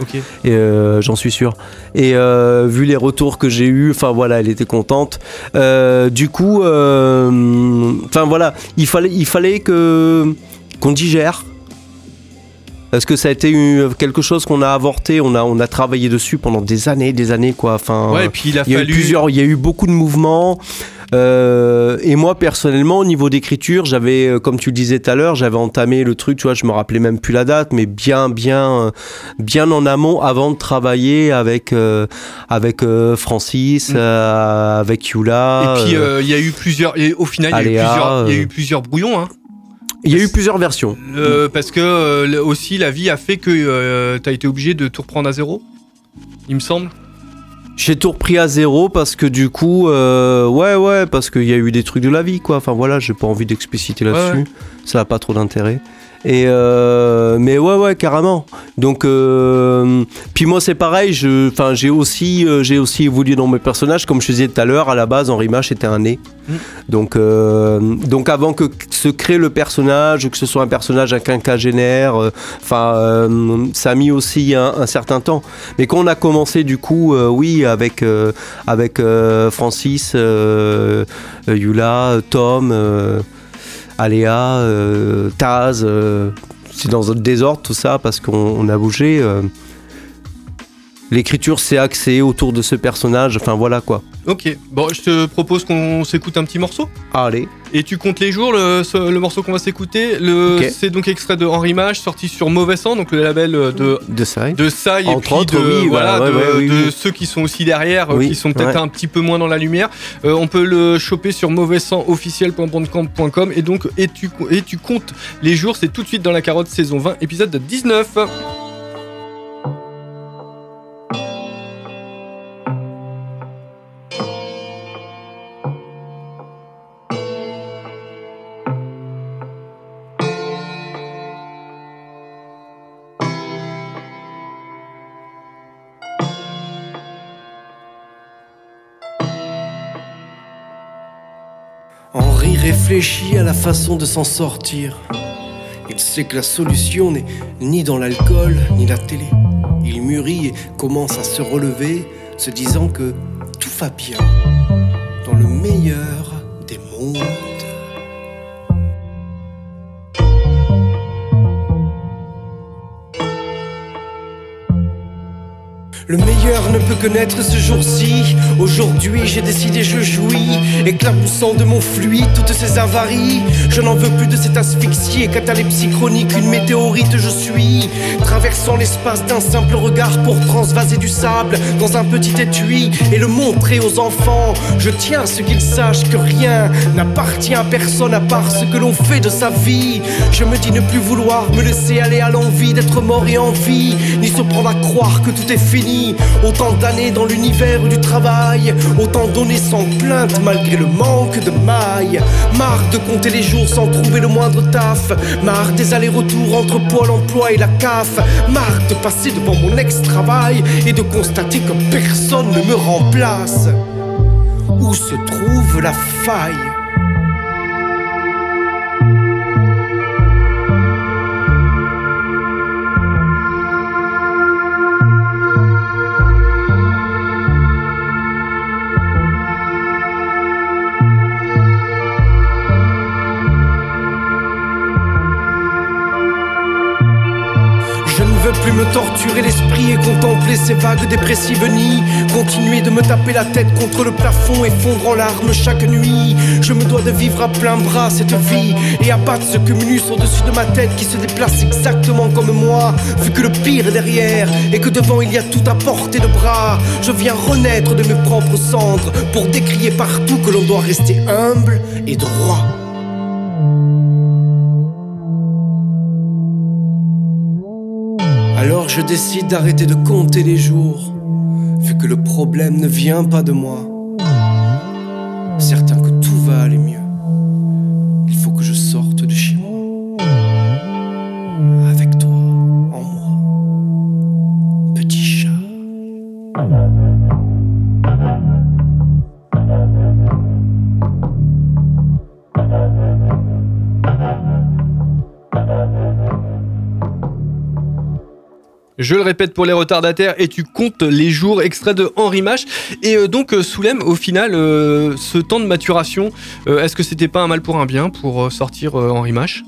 Speaker 5: Ok.
Speaker 9: Et euh, j'en suis sûr. Et euh, vu les retours que j'ai eus, enfin voilà, elle était contente. Euh, du coup, enfin voilà, il fallait, il fallait que qu'on digère. Parce que ça a été quelque chose qu'on a avorté, on a, on a travaillé dessus pendant des années, des années quoi. Enfin,
Speaker 5: Ouais, et puis il a
Speaker 9: il y a eu
Speaker 5: fallu.
Speaker 9: plusieurs, il y a eu beaucoup de mouvements. Euh, et moi personnellement, au niveau d'écriture, j'avais, euh, comme tu le disais tout à l'heure, j'avais entamé le truc, tu vois, je me rappelais même plus la date, mais bien, bien, euh, bien en amont, avant de travailler avec euh, avec euh, Francis,
Speaker 5: Mm.
Speaker 9: euh, avec Yula.
Speaker 5: Et puis il y a eu plusieurs. Et au final, il y eu y a eu plusieurs brouillons. Hein.
Speaker 9: Il y a eu plusieurs versions.
Speaker 5: Parce que euh, aussi la vie a fait que tu as été obligé de tout reprendre à zéro. Il me semble.
Speaker 9: J'ai tout repris à zéro parce que du coup, euh, ouais, ouais, parce qu'il y a eu des trucs de la vie, quoi. Enfin voilà, j'ai pas envie d'expliciter là-dessus.
Speaker 5: Ouais, ouais.
Speaker 9: Ça a pas trop d'intérêt. Et euh, mais ouais, ouais, carrément. Donc, euh, puis moi c'est pareil. Je, enfin, j'ai aussi, euh, j'ai aussi évolué dans mes personnages, comme je disais tout à l'heure. À la base, Henri Mache était un nez.
Speaker 5: Mm.
Speaker 9: Donc, donc avant que se crée le personnage, que ce soit un personnage un quinquagénaire, enfin, ça a mis aussi un, un certain temps. Mais quand on a commencé du coup, oui, avec avec Francis, Yula, Tom, Aléa, euh, Taz, euh, c'est dans un désordre tout ça parce qu'on on a bougé. L'écriture s'est axée autour de ce personnage. Enfin voilà quoi.
Speaker 5: Ok. Bon, je te propose qu'on s'écoute un petit morceau.
Speaker 9: Allez.
Speaker 5: Et tu comptes les jours, le, ce- le morceau qu'on va s'écouter. Le. C'est donc extrait de Henri Mage, sorti sur Mauvais Sang, donc le label euh, de
Speaker 9: De ça.
Speaker 5: de ça et
Speaker 9: Entre
Speaker 5: puis
Speaker 9: autres,
Speaker 5: de,
Speaker 9: oui,
Speaker 5: voilà, de,
Speaker 9: ouais, ouais, oui,
Speaker 5: de
Speaker 9: oui.
Speaker 5: ceux qui sont aussi derrière, euh, qui sont peut-être
Speaker 9: ouais.
Speaker 5: un petit peu moins dans la lumière. Euh, on peut le choper sur mauvaissangofficiel.bandcamp.com et donc et tu, et tu comptes les jours, c'est tout de suite dans la carotte saison 20, épisode 19.
Speaker 8: Réfléchit à la façon de s'en sortir. c'est que la solution n'est ni dans l'alcool, ni la télé. Il mûrit et commence à se relever, se disant que tout va bien dans le meilleur des mondes. Le meilleur ne peut que naître ce jour-ci. Aujourd'hui, j'ai décidé, je jouis, éclaboussant de mon fluide toutes ces avaries. Je n'en veux plus de cet asphyxié, catalepsie chronique, une météorite, je suis. Traversant l'espace d'un simple regard pour transvaser du sable dans un petit étui et le montrer aux enfants. Je tiens à ce qu'ils sachent que rien n'appartient à personne à part ce que l'on fait de sa vie. Je me dis ne plus vouloir me laisser aller à l'envie d'être mort et en vie, ni se prendre à croire que tout est fini. Autant d'années dans l'univers du travail, autant donné sans plainte malgré le manque de mailles. Marre de compter les jours sans trouver le moindre taf. Marre des allers-retours entre Pôle emploi et la CAF. Marre de passer devant mon ex-travail et de constater que personne ne me remplace. Où se trouve la faille? Torturer l'esprit et contempler ces vagues dépressives ni continuer de me taper la tête contre le plafond et fondre en larmes chaque nuit. Je me dois de vivre à plein bras cette vie et abattre ce cumulus au-dessus de ma tête qui se déplace exactement comme moi. Vu que le pire est derrière et que devant il y a tout à portée de bras, je viens renaître de mes propres cendres pour décrier partout que l'on doit rester humble et droit. Je décide d'arrêter de compter les jours, vu que le problème ne vient pas de moi. Je
Speaker 5: le répète pour les retardataires, et tu comptes les jours, extrait de Henri Mache. Et euh, donc, euh, Soulem, au final, euh, ce temps de maturation, est-ce que c'était pas un mal pour un bien pour sortir Henri Mache?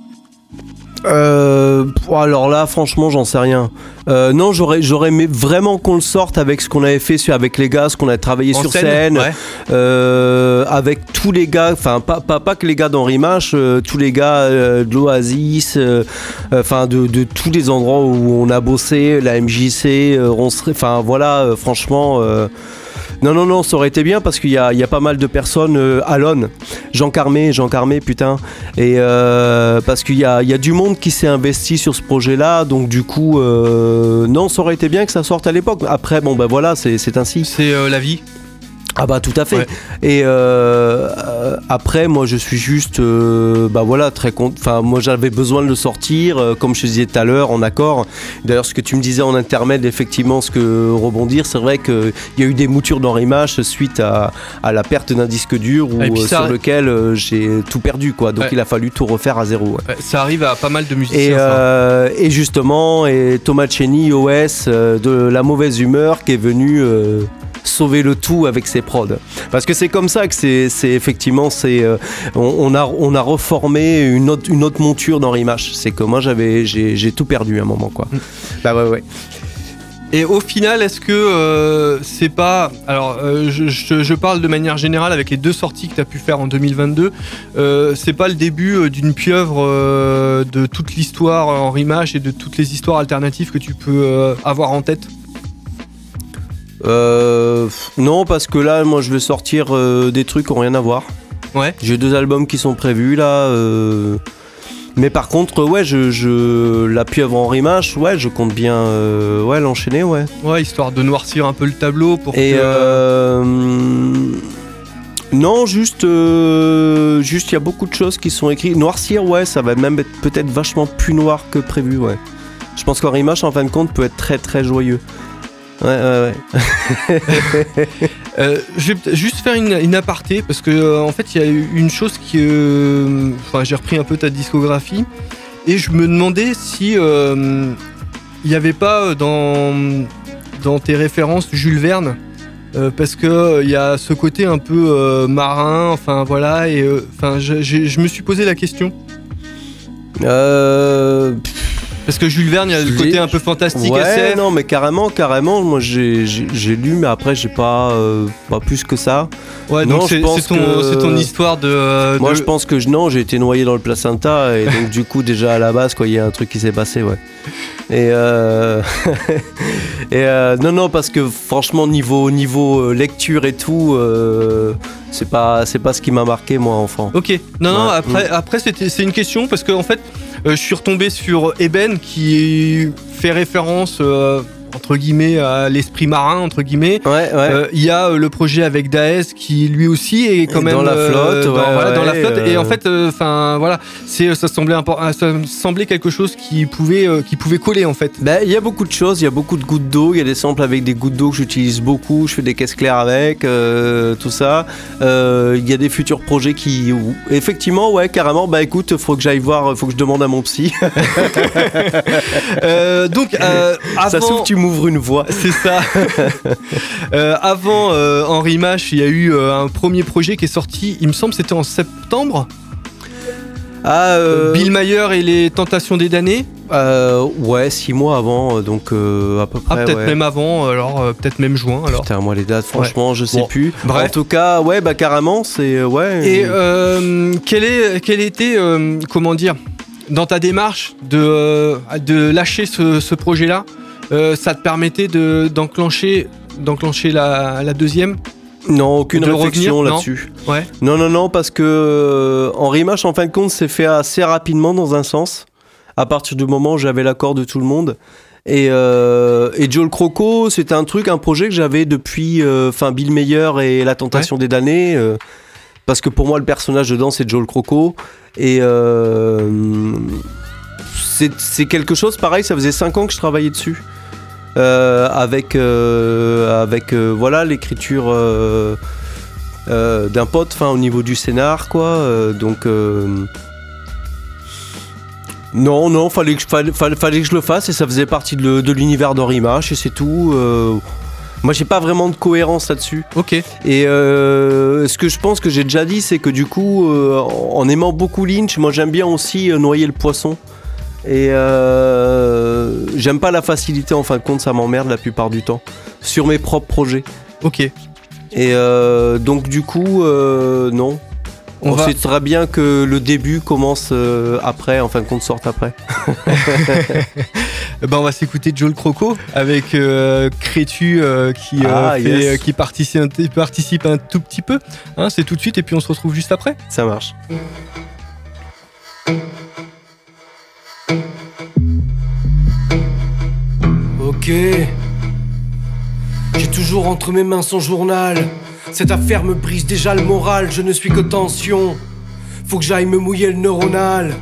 Speaker 9: Euh, alors là, franchement, j'en sais rien. Euh, non, j'aurais, j'aurais aimé vraiment qu'on le sorte avec ce qu'on avait fait sur, avec les gars, ce qu'on a travaillé
Speaker 5: En
Speaker 9: sur
Speaker 5: scène,
Speaker 9: scène,
Speaker 5: ouais.
Speaker 9: euh, avec tous les gars, enfin pas, pas, pas que les gars d'Henri Mache, euh, tous les gars euh, de l'Oasis, euh, enfin de, de tous les endroits où on a bossé, la MJC, euh, on serait, enfin voilà, euh, franchement. Non, non, non, ça aurait été bien parce qu'il y y a pas mal de personnes. Euh, Alon, Jean Carmé, Jean Carmé, putain. Et euh, parce qu'il y a, du monde qui s'est investi sur ce projet-là. Donc, du coup, euh, non, ça aurait été bien que ça sorte à l'époque. Après, bon, ben voilà, c'est c'est ainsi.
Speaker 5: C'est euh, la vie.
Speaker 9: Ah bah tout à fait.
Speaker 5: Ouais.
Speaker 9: Et euh, après, moi, je suis juste, euh, bah voilà, très content. Enfin, moi, j'avais besoin de le sortir, euh, comme je te disais tout à l'heure, en accord. D'ailleurs, ce que tu me disais en intermède, effectivement, ce que rebondir, c'est vrai qu'il y a eu des moutures dans Rimache suite à, à la perte d'un disque dur ou, euh,
Speaker 5: ça-
Speaker 9: sur lequel j'ai tout perdu, quoi. Donc,
Speaker 5: Ouais.
Speaker 9: il a fallu tout refaire à zéro. ouais.
Speaker 5: Ça arrive à pas mal de musiciens.
Speaker 9: Et,
Speaker 5: ça.
Speaker 9: et justement, et Thomas Cheney, OS, de la mauvaise humeur, qui est venu sauver le tout avec ses prods. Parce que c'est comme ça que c'est effectivement, c'est euh, on, a, on a reformé une autre, monture dans Rimash. C'est que moi, j'avais j'ai tout perdu à un moment, quoi. bah.
Speaker 5: Et au final, est-ce que euh, c'est pas. Alors, euh, je, parle de manière générale avec les deux sorties que tu as pu faire en 2022. euh, c'est pas le début d'une pieuvre de toute l'histoire en Rimache et de toutes les histoires alternatives que tu peux avoir en tête?
Speaker 9: Euh, non, parce que là, moi, je vais sortir euh, des trucs qui n'ont rien à voir.
Speaker 5: Ouais.
Speaker 9: J'ai deux albums qui sont prévus là. euh, Mais par contre, ouais, je, je... la pieuvre en rimache, ouais, je compte bien euh, ouais, l'enchaîner, ouais.
Speaker 5: Ouais, histoire de noircir un peu le tableau pour
Speaker 9: Et
Speaker 5: que.
Speaker 9: euh, non, juste, euh, juste, il y a beaucoup de choses qui sont écrites. Noircir, ouais, ça va même être peut-être vachement plus noir que prévu, ouais. Je pense qu'en rimache, en fin de compte, peut être très très joyeux. Ouais, ouais, ouais.
Speaker 5: Euh, je vais juste faire une, une aparté parce que euh, en fait il y a une chose qui, euh, enfin j'ai repris un peu ta discographie et je me demandais si euh, il n'y avait pas dans, dans tes références Jules Verne. parce que il y a ce côté un peu marin, enfin voilà, et enfin je, je- je me suis posé la question.
Speaker 9: Euh,
Speaker 5: Parce que Jules Verne, il y a le côté un peu fantastique
Speaker 9: Ouais,
Speaker 5: SF.
Speaker 9: non, mais carrément, carrément. Moi, j'ai lu, mais après, j'ai pas, euh, pas plus que ça.
Speaker 5: Ouais,
Speaker 9: Non,
Speaker 5: donc c'est ton,
Speaker 9: que-
Speaker 5: ton histoire de. euh,
Speaker 9: Moi,
Speaker 5: de-
Speaker 9: je pense que je, non, j'ai été noyé dans le placenta et donc du coup déjà à la base, quoi, il y a un truc qui s'est passé, ouais. Et, euh, et non, non, parce que franchement, niveau niveau lecture et tout, c'est pas c'est pas ce qui m'a marqué moi enfant.
Speaker 5: Ok, non, non, après, après c'était- c'est une question parce que en fait, je suis retombé sur Eben qui fait référence. Entre guillemets à l'esprit marin entre guillemets.
Speaker 9: Ouais, ouais.
Speaker 5: Euh, il y a euh, le projet avec Daes qui lui aussi est quand
Speaker 9: Et
Speaker 5: même
Speaker 9: dans la
Speaker 5: euh,
Speaker 9: flotte,
Speaker 5: dans,
Speaker 9: ouais,
Speaker 5: voilà, dans la flotte. Et en fait enfin voilà c'est ça semblait ça me semblait quelque chose qui pouvait qui pouvait coller en fait.
Speaker 9: Ben, il y a beaucoup de choses, il y a beaucoup de gouttes d'eau, il y a des samples avec des gouttes d'eau que j'utilise beaucoup, je fais des caisses claires avec, tout ça. Il y a des futurs projets qui... où- Effectivement, ouais, carrément, bah écoute, faut que j'aille voir, faut que je demande à mon psy.
Speaker 5: Euh, donc euh,
Speaker 9: Ça s'ouvre, tu m'ouvres une voie.
Speaker 5: C'est ça. Euh, avant euh, Henri Mache, il y a eu euh, un premier projet qui est sorti, il me semble c'était en septembre.
Speaker 9: Ah, euh,
Speaker 5: Bill Mayer et les Tentations des damnés.
Speaker 9: euh, ouais, six mois avant, donc euh, à peu
Speaker 5: Ah
Speaker 9: près.
Speaker 5: peut-être
Speaker 9: ouais.
Speaker 5: même avant, alors euh, peut-être même juin alors.
Speaker 9: Putain, moi les dates, franchement, je sais
Speaker 5: Bon,
Speaker 9: plus.
Speaker 5: bref.
Speaker 9: En tout cas, ouais, bah carrément, c'est ouais.
Speaker 5: Et quel, est, quel était, comment dire, dans ta démarche de, de lâcher ce, ce projet-là, euh, ça te permettait de- d'enclencher d'enclencher la, la deuxième
Speaker 9: Non, aucune
Speaker 5: de
Speaker 9: réflexion
Speaker 5: non
Speaker 9: là-dessus.
Speaker 5: Ouais.
Speaker 9: Non, non, non, parce que euh, Henri Mache, en fin de compte, s'est fait assez rapidement dans un sens, à partir du moment où j'avais l'accord de tout le monde. Et, euh, et Joe le Croco, c'était un truc, un projet que j'avais depuis euh, enfin Bill Meyer et La Tentation des damnés. parce que pour moi, le personnage dedans, c'est Joe le Croco. Et euh, c'est c'est quelque chose, pareil, ça faisait 5 ans que je travaillais dessus. Euh, avec euh, avec euh, voilà l'écriture d'un pote enfin au niveau du scénar quoi. Donc non non fallait que, je- fallait, fallait, que je le fasse et ça faisait partie de, l'univers d'Henri et c'est tout euh, moi j'ai pas vraiment de cohérence là-dessus.
Speaker 5: Ok.
Speaker 9: et euh, ce que je pense que j'ai déjà dit c'est que du coup euh, en aimant beaucoup Lynch moi j'aime bien aussi noyer le poisson et euh, j'aime pas la facilité en fin de compte ça m'emmerde la plupart du temps sur mes propres projets
Speaker 5: Ok.
Speaker 9: et euh, donc du coup, euh, non.
Speaker 5: On
Speaker 9: On,
Speaker 5: va-
Speaker 9: sait très bien que le début commence après, en fin de compte sorte après.
Speaker 5: Eh Ben, on va s'écouter Joe le Croco avec euh, Crétu euh, qui, euh,
Speaker 9: Ah,
Speaker 5: fait-
Speaker 9: yes.
Speaker 5: qui participe, un- participe un tout petit peu. Hein, c'est tout de suite et puis on se retrouve juste après.
Speaker 9: Ça marche.
Speaker 8: J'ai toujours entre mes mains son journal. Cette affaire me brise déjà le moral, je ne suis que tension. Faut que j'aille me mouiller le neuronal.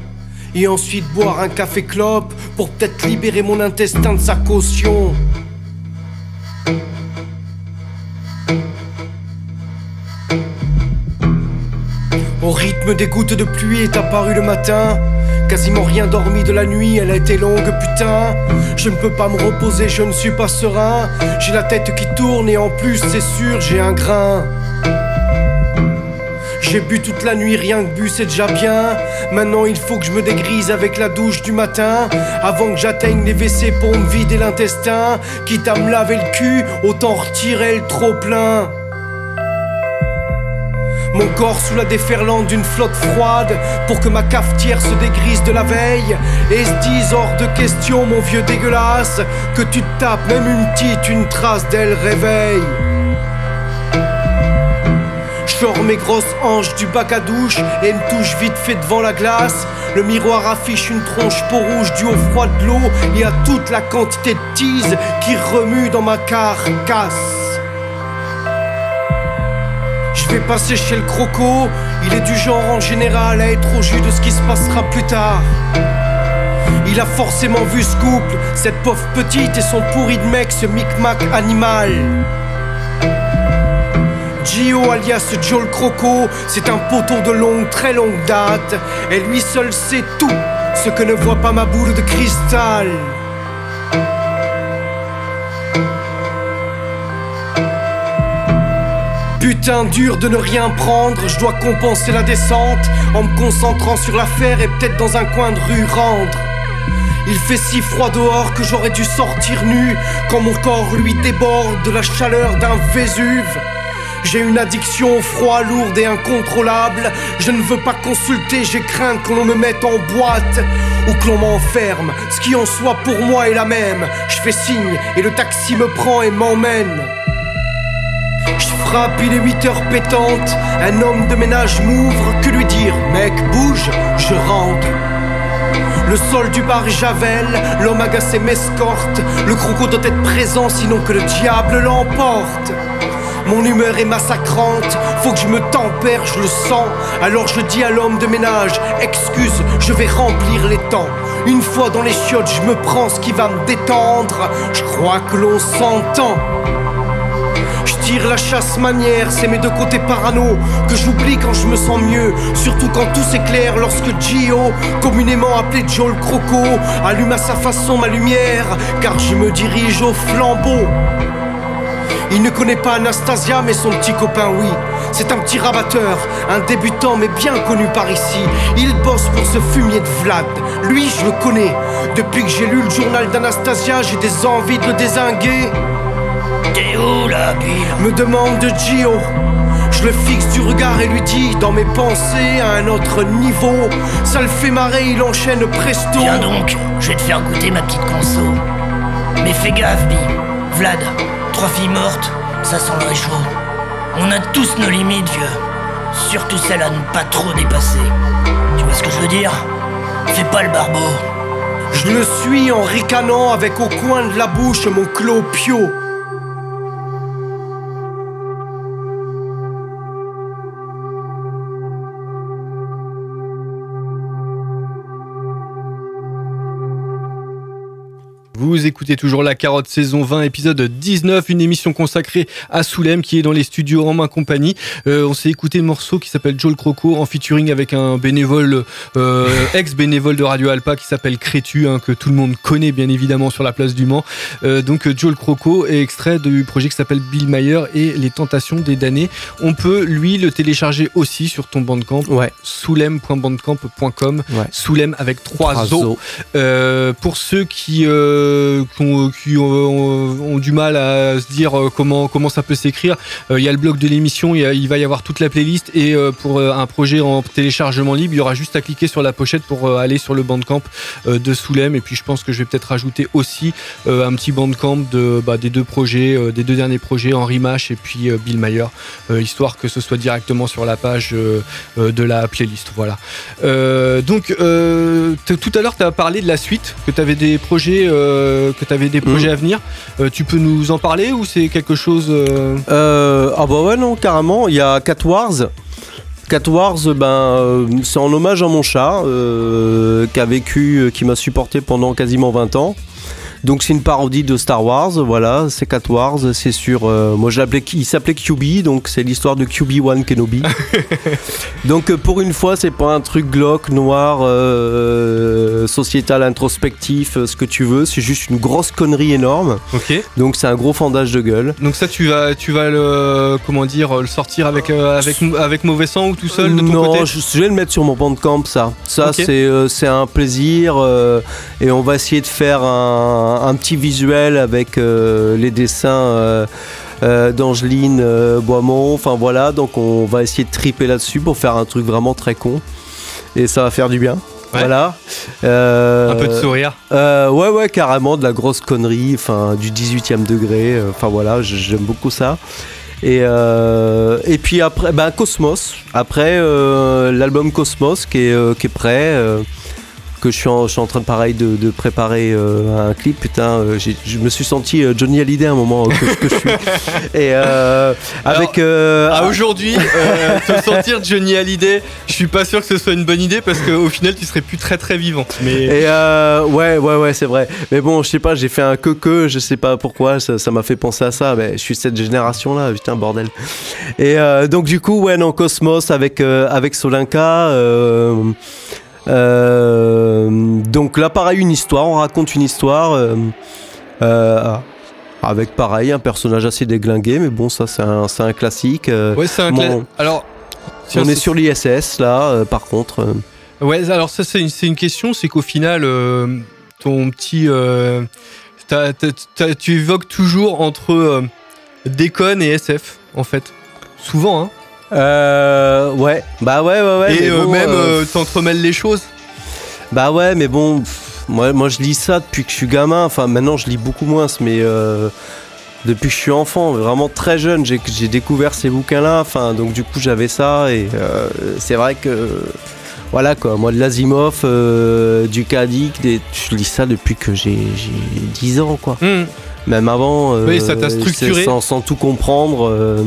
Speaker 8: Et ensuite boire un café clope pour peut-être libérer mon intestin de sa caution. Au rythme des gouttes de pluie est apparu le matin. Quasiment rien dormi de la nuit, elle a été longue, putain. Je ne peux pas me reposer, je ne suis pas serein. J'ai la tête qui tourne et en plus, c'est sûr, j'ai un grain. J'ai bu toute la nuit, rien que bu, c'est déjà bien. Maintenant, il faut que je me dégrise avec la douche du matin. Avant que j'atteigne les WC pour me vider l'intestin. Quitte à me laver le cul, autant retirer le trop plein. Mon corps sous la déferlante d'une flotte froide pour que ma cafetière se dégrise de la veille et se dise hors de question mon vieux dégueulasse que tu tapes même une petite une trace d'elle réveille? Je sors mes grosses hanches du bac à douche et me touche vite fait devant la glace. Le miroir affiche une tronche peau rouge due au froid de l'eau et à toute la quantité de tease qui remue dans ma carcasse. Je vais passer chez le croco, il est du genre en général à être au jus de ce qui se passera plus tard. Il a forcément vu ce couple, cette pauvre petite et son pourri de mec, ce micmac animal. Gio alias Joe le Croco, c'est un poteau de longue, très longue date. Et lui seul sait tout ce que ne voit pas ma boule de cristal. Putain dur de ne rien prendre, je dois compenser la descente en me concentrant sur l'affaire et peut-être dans un coin de rue rendre. Il fait si froid dehors que j'aurais dû sortir nu quand mon corps lui déborde de la chaleur d'un Vésuve. J'ai une addiction au froid lourde et incontrôlable. Je ne veux pas consulter, j'ai crainte qu'on me mette en boîte ou que l'on m'enferme. Ce qui en soit pour moi est la même. Je fais signe et le taxi me prend et m'emmène. Frappe, il est 8 heures pétantes. Un homme de ménage m'ouvre. Que lui dire? Mec, bouge, je rentre. Le sol du bar javel, l'homme agacé m'escorte. Le croco doit être présent, sinon que le diable l'emporte. Mon humeur est massacrante, faut que je me tempère, je le sens. Alors je dis à l'homme de ménage, excuse, je vais remplir les temps. Une fois dans les chiottes, je me prends ce qui va me détendre. Je crois que l'on s'entend. Je tire la chasse manière, c'est mes deux côtés parano que j'oublie quand je me sens mieux. Surtout quand tout s'éclaire lorsque Gio, communément appelé Joe le Croco, allume à sa façon ma lumière, car je me dirige au flambeau. Il ne connaît pas Anastasia, mais son petit copain, oui. C'est un petit rabatteur, un débutant, mais bien connu par ici. Il bosse pour ce fumier de Vlad. Lui, je le connais. Depuis que j'ai lu le journal d'Anastasia, j'ai des envies de le désinguer.
Speaker 7: T'es où là,
Speaker 8: Me demande de Gio. Je le fixe du regard et lui dis dans mes pensées à un autre niveau. Ça le fait marrer, il enchaîne presto.
Speaker 7: Viens donc, je vais te faire goûter ma petite conso. Mais fais gaffe, Bi. Vlad, trois filles mortes, ça sent le réchaud. On a tous nos limites, vieux. Surtout celle à ne pas trop dépasser. Tu vois ce que je veux dire? Fais pas le barbeau.
Speaker 8: Je le suis en ricanant avec au coin de la bouche mon clos
Speaker 5: Vous écoutez toujours La Carotte saison 20 épisode 19, une émission consacrée à Soulem qui est dans les studios en main compagnie. Euh, on s'est écouté le morceau qui s'appelle Joel Croco en featuring avec un bénévole, euh, ex-bénévole de Radio Alpa qui s'appelle Crétu, hein, que tout le monde connaît bien évidemment sur la place du Mans. Euh, donc Joel Croco est extrait du projet qui s'appelle Bill Mayer et les tentations des damnés. On peut lui le télécharger aussi sur ton bandcamp,
Speaker 9: ouais.
Speaker 5: soulem.bandcamp.com,
Speaker 9: ouais.
Speaker 5: Soulem avec trois,
Speaker 9: Trois
Speaker 5: os.
Speaker 9: os.
Speaker 5: Euh, pour ceux qui, euh, qui, ont, qui ont- ont du mal à se dire euh, comment, comment ça peut s'écrire, euh, il y a le blog de l'émission, il, va y avoir toute la playlist et euh, pour euh, un projet en téléchargement libre, il y aura juste à cliquer sur la pochette pour euh, aller sur le bandcamp euh, de Soulem et puis je pense que je vais peut-être rajouter aussi euh, un petit bandcamp de, bah, des deux projets, euh, des deux derniers projets, Henri Mache et puis euh, Bill Mayer, euh, histoire que ce soit directement sur la page euh, euh, de la playlist. Voilà. Euh, donc euh, tout à l'heure tu as parlé de la suite, que tu avais des projets, euh, que tu des projets à venir. Euh, tu peux nous en parler ou c'est quelque chose euh,
Speaker 9: Euh, ah bah ouais non carrément il y a Cat Wars Cat Wars ben euh, c'est en hommage à mon chat euh, qui a vécu euh, qui m'a supporté pendant quasiment 20 ans donc c'est une parodie de Star Wars voilà c'est Cat Wars c'est sur euh, moi je l'appelais il s'appelait QB donc c'est l'histoire de QB1 Kenobi donc euh, pour une fois c'est pas un truc glauque noir euh, sociétal introspectif ce que tu veux c'est juste une grosse connerie énorme
Speaker 5: Ok.
Speaker 9: donc c'est un gros fendage de gueule
Speaker 5: Donc ça tu vas tu vas le comment dire le sortir avec euh, avec avec mauvais sang ou tout seul de ton
Speaker 9: non,
Speaker 5: côté?
Speaker 9: je, je vais le mettre sur mon bandcamp, ça. Ça, c'est c'est un plaisir. et on va essayer de faire un, un petit visuel avec euh, les dessins euh, euh, d'Angeline euh, Boismont. Enfin voilà, donc on va essayer de triper là-dessus pour faire un truc vraiment très con. Et ça va faire du bien.
Speaker 5: Ouais.
Speaker 9: Voilà. Euh,
Speaker 5: Un peu de sourire.
Speaker 9: ouais, ouais, carrément, de la grosse connerie, enfin, du 18e degré. Enfin voilà, j'aime beaucoup ça. Et, et puis après, ben, Cosmos. Après, l'album Cosmos qui est, qui est prêt. Que je suis, en, je suis en train de pareil de, de préparer euh, un clip. Putain, euh, je me suis senti euh, Johnny Hallyday à un moment que, que je suis. Et euh, avec. euh,
Speaker 5: À aujourd'hui, te sentir Johnny Hallyday, je suis pas sûr que ce soit une bonne idée parce qu'au final tu serais plus très très vivant. Mais
Speaker 9: Et ouais, ouais, ouais, c'est vrai. Mais bon, je sais pas, j'ai fait un que que, je sais pas pourquoi, ça m'a fait penser à ça. Mais je suis cette génération-là, putain, bordel. Et donc, du coup, ouais, non, Cosmos avec, avec Solinka. Euh, donc là, pareil, une histoire, on raconte une histoire. euh, euh, avec pareil un personnage assez déglingué, mais bon, ça c'est un, classique.
Speaker 5: Ouais, c'est un
Speaker 9: bon,
Speaker 5: cla- Alors,
Speaker 9: on
Speaker 5: c'est-
Speaker 9: est sur l'ISS là, euh, par contre. euh,
Speaker 5: Ouais, alors ça c'est une, question, c'est qu'au final, euh, ton petit... tu évoques toujours entre déconne et SF, en fait. Souvent, hein.
Speaker 9: Euh, ouais, bah ouais, ouais, ouais.
Speaker 5: et euh,
Speaker 9: bon,
Speaker 5: même,
Speaker 9: euh,
Speaker 5: euh, t'entremêles les choses.
Speaker 9: Bah ouais, mais bon, pff, moi, moi je lis ça depuis que je suis gamin. Enfin, maintenant je lis beaucoup moins, mais euh, depuis que je suis enfant, vraiment très jeune, j'ai découvert ces bouquins-là. Enfin, donc du coup j'avais ça et c'est vrai que voilà quoi. Moi de l'Asimov, euh, du Kadik, des, je lis ça depuis que j'ai j'ai 10 ans quoi.
Speaker 5: Hmm.
Speaker 9: Même avant.
Speaker 5: Oui, ça t'a structuré.
Speaker 9: Sans, sans tout comprendre.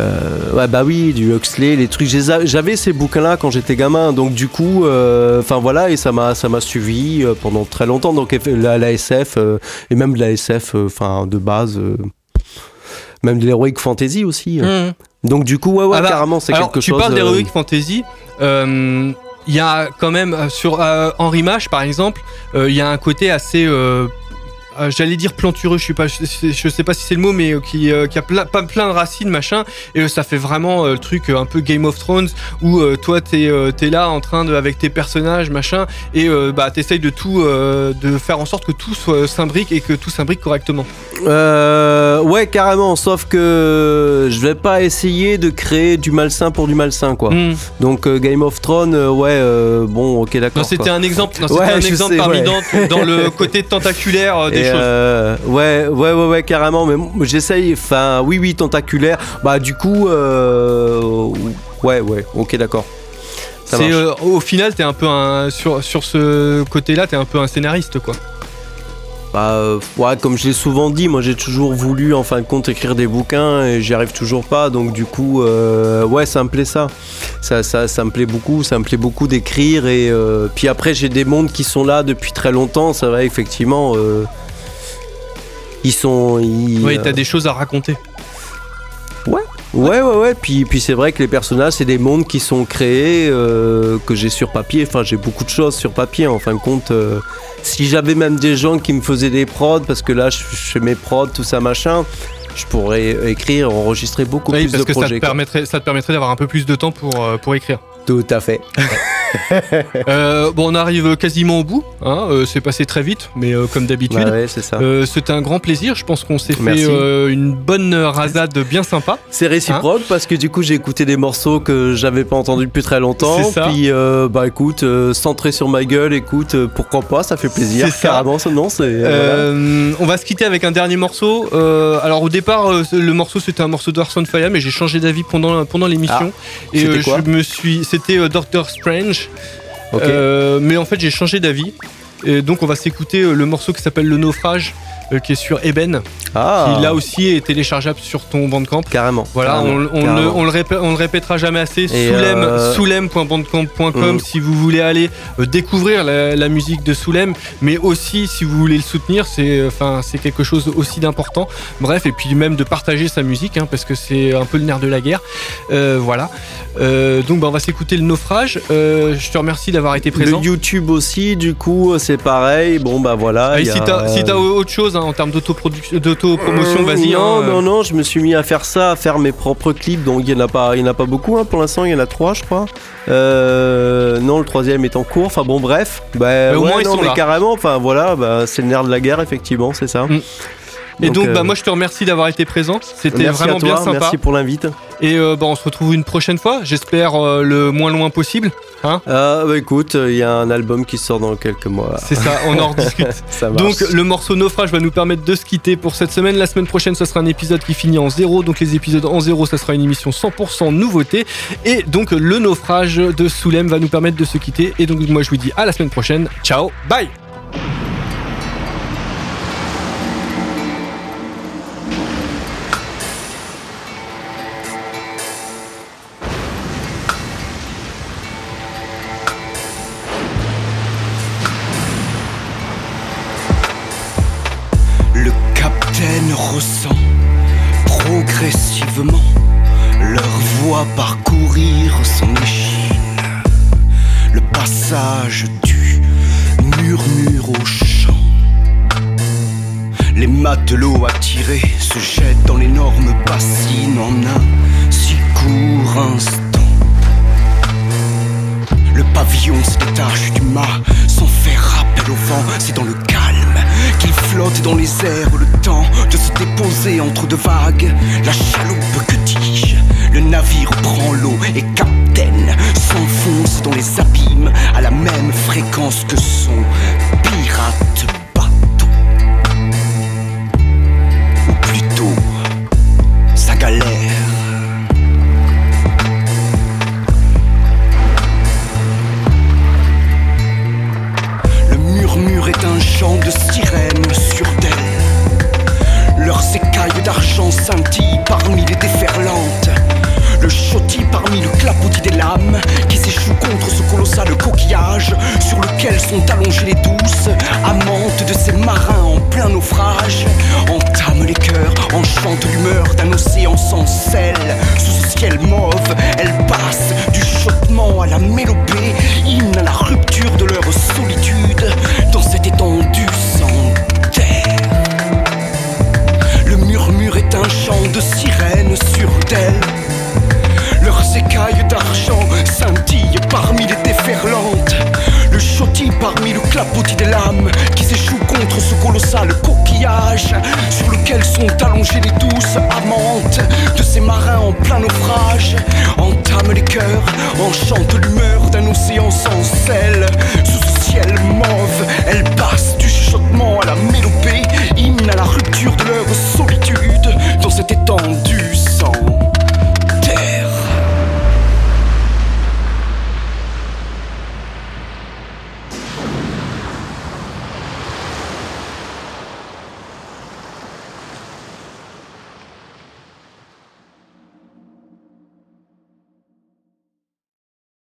Speaker 9: Euh, ouais bah oui du Huxley les trucs j'avais ces bouquins là quand j'étais gamin donc du coup euh, enfin voilà et ça m'a ça m'a suivi euh, pendant très longtemps donc la, la SF euh, et même de la SF enfin de base même de l'heroic fantasy aussi euh.
Speaker 5: Mhm.
Speaker 9: donc du coup ouais ouais
Speaker 5: Ah bah,
Speaker 9: carrément c'est quelque
Speaker 5: tu
Speaker 9: chose
Speaker 5: parles
Speaker 9: euh,
Speaker 5: d'Heroic Fantasy. Il y a quand même sur Henri Mache par exemple, il y a un côté assez, euh, j'allais dire plantureux, je suis pas, je, je sais pas si c'est le mot, mais euh, qui, euh, qui a plein, pas plein de racines machin, et ça fait vraiment le truc un peu Game of Thrones où toi t'es t'es là en train de avec tes personnages machin, et bah t'essayes de tout, de faire en sorte que tout s'imbrique et que tout s'imbrique correctement.
Speaker 9: Ouais, carrément. Sauf que je vais pas essayer de créer du malsain pour du malsain, quoi.
Speaker 5: Hmm.
Speaker 9: Donc Game of Thrones, ouais, bon, ok, d'accord.
Speaker 5: Non, c'était un exemple, non,
Speaker 9: Ouais,
Speaker 5: un exemple
Speaker 9: sais,
Speaker 5: parmi
Speaker 9: ouais.
Speaker 5: d'autres dans le côté tentaculaire euh, des
Speaker 9: Et,
Speaker 5: choses.
Speaker 9: euh, ouais, ouais, ouais, ouais, carrément. Mais j'essaye. Enfin, oui, oui, tentaculaire. Bah, du coup, euh, ouais, ouais, ok, d'accord. Ça
Speaker 5: C'est euh, au final, t'es un peu un sur sur ce côté-là, t'es un peu un scénariste quoi.
Speaker 9: Bah, euh, ouais, comme je l'ai souvent dit, moi j'ai toujours voulu en fin de compte écrire des bouquins et j'y arrive toujours pas. Donc du coup, euh, ouais, ça me plaît ça. Ça, ça. ça me plaît beaucoup, ça me plaît beaucoup d'écrire. Et euh, puis après, j'ai des mondes qui sont là depuis très longtemps. C'est vrai, effectivement. Ils sont. Ils,
Speaker 5: Oui,
Speaker 9: euh,
Speaker 5: t'as des choses à raconter.
Speaker 9: Ouais, ouais, ouais, ouais. Puis, puis c'est vrai que les personnages, c'est des mondes qui sont créés, euh, que j'ai sur papier. Enfin, j'ai beaucoup de choses sur papier. En fin de compte, euh, si j'avais même des gens qui me faisaient des prods, parce que là, je je fais mes prods, tout ça, machin, je pourrais écrire, enregistrer beaucoup
Speaker 5: Oui,
Speaker 9: plus
Speaker 5: parce
Speaker 9: de
Speaker 5: que ça
Speaker 9: projets.
Speaker 5: te
Speaker 9: quoi.
Speaker 5: permettrait, ça te permettrait d'avoir un peu plus de temps pour euh, pour écrire.
Speaker 9: Tout à fait.
Speaker 5: Euh, bon, on arrive quasiment au bout. Hein, euh, c'est passé très vite, mais euh, comme d'habitude.
Speaker 9: Bah ouais, c'est ça.
Speaker 5: C'était un grand plaisir. Je pense qu'on s'est fait
Speaker 9: Merci.
Speaker 5: une bonne rasade bien sympa.
Speaker 9: C'est réciproque parce que du coup j'ai écouté des morceaux que j'avais pas entendus depuis très longtemps.
Speaker 5: C'est ça.
Speaker 9: Puis bah écoute, centré sur ma gueule, écoute, pourquoi pas, ça fait plaisir.
Speaker 5: C'est ça.
Speaker 9: Carrément, non, c'est. voilà.
Speaker 5: On va se quitter avec un dernier morceau. Alors au départ, le morceau c'était un morceau d'Arson Fire, mais j'ai changé d'avis pendant pendant l'émission.
Speaker 9: Ah,
Speaker 5: et
Speaker 9: quoi
Speaker 5: je me suis, c'était euh, Doctor Strange. Euh, mais en fait j'ai changé d'avis. Et donc on va s'écouter euh, le morceau qui s'appelle Le Naufrage, qui est sur Eben,
Speaker 9: Ah.
Speaker 5: qui là aussi est téléchargeable sur ton Bandcamp.
Speaker 9: Carrément.
Speaker 5: Voilà,
Speaker 9: carrément,
Speaker 5: on, on le,
Speaker 9: carrément.
Speaker 5: on le répé- on le répétera jamais assez. Soulem,
Speaker 9: euh,
Speaker 5: soulem.bandcamp.com
Speaker 9: Mm.
Speaker 5: si vous voulez aller euh, découvrir la, la musique de Soulem, mais aussi si vous voulez le soutenir, c'est euh, enfin c'est quelque chose aussi d'important. Bref, et puis même de partager sa musique, hein, parce que c'est un peu le nerf de la guerre. Euh, voilà. Euh, donc bah, on va s'écouter le naufrage. Euh, je te remercie d'avoir été présent.
Speaker 9: Le YouTube aussi, du coup, c'est pareil. Bon, bah voilà.
Speaker 5: Ah, et
Speaker 9: y
Speaker 5: si
Speaker 9: a-
Speaker 5: t'as si autre chose hein, en termes d'autoproduction- d'autopromotion,
Speaker 9: Euh,
Speaker 5: vas-y.
Speaker 9: Non,
Speaker 5: hein, euh.
Speaker 9: non, non, je me suis mis à faire ça, à faire mes propres clips. Donc il y en a pas, y en a pas beaucoup hein, pour l'instant. Il y en a trois, je crois. Euh, non, le troisième est en cours. Enfin bon, bref. Bah,
Speaker 5: Mais au
Speaker 9: ouais,
Speaker 5: moins, ils
Speaker 9: non,
Speaker 5: sont
Speaker 9: mais
Speaker 5: là.
Speaker 9: carrément. Enfin voilà, bah, c'est le nerf de la guerre, effectivement, c'est ça.
Speaker 5: Et donc,
Speaker 9: euh,
Speaker 5: bah, moi, je te remercie d'avoir été présent. C'était vraiment
Speaker 9: à toi,
Speaker 5: bien sympa.
Speaker 9: Merci pour l'invite.
Speaker 5: Et euh, bah, on se retrouve une prochaine fois. J'espère euh, le moins loin possible. Hein
Speaker 9: Ah, bah écoute, il y a un album qui sort dans quelques mois.
Speaker 5: C'est ça, on en rediscute.
Speaker 9: ça.
Speaker 5: Donc le morceau Naufrage va nous permettre de se quitter pour cette semaine. La semaine prochaine, ce sera un épisode qui finit en zéro. Donc les épisodes en zéro, ça sera une émission 100% nouveauté. Et donc le naufrage de Soulem va nous permettre de se quitter. Et donc moi je vous dis à la semaine prochaine. Ciao, bye
Speaker 12: prend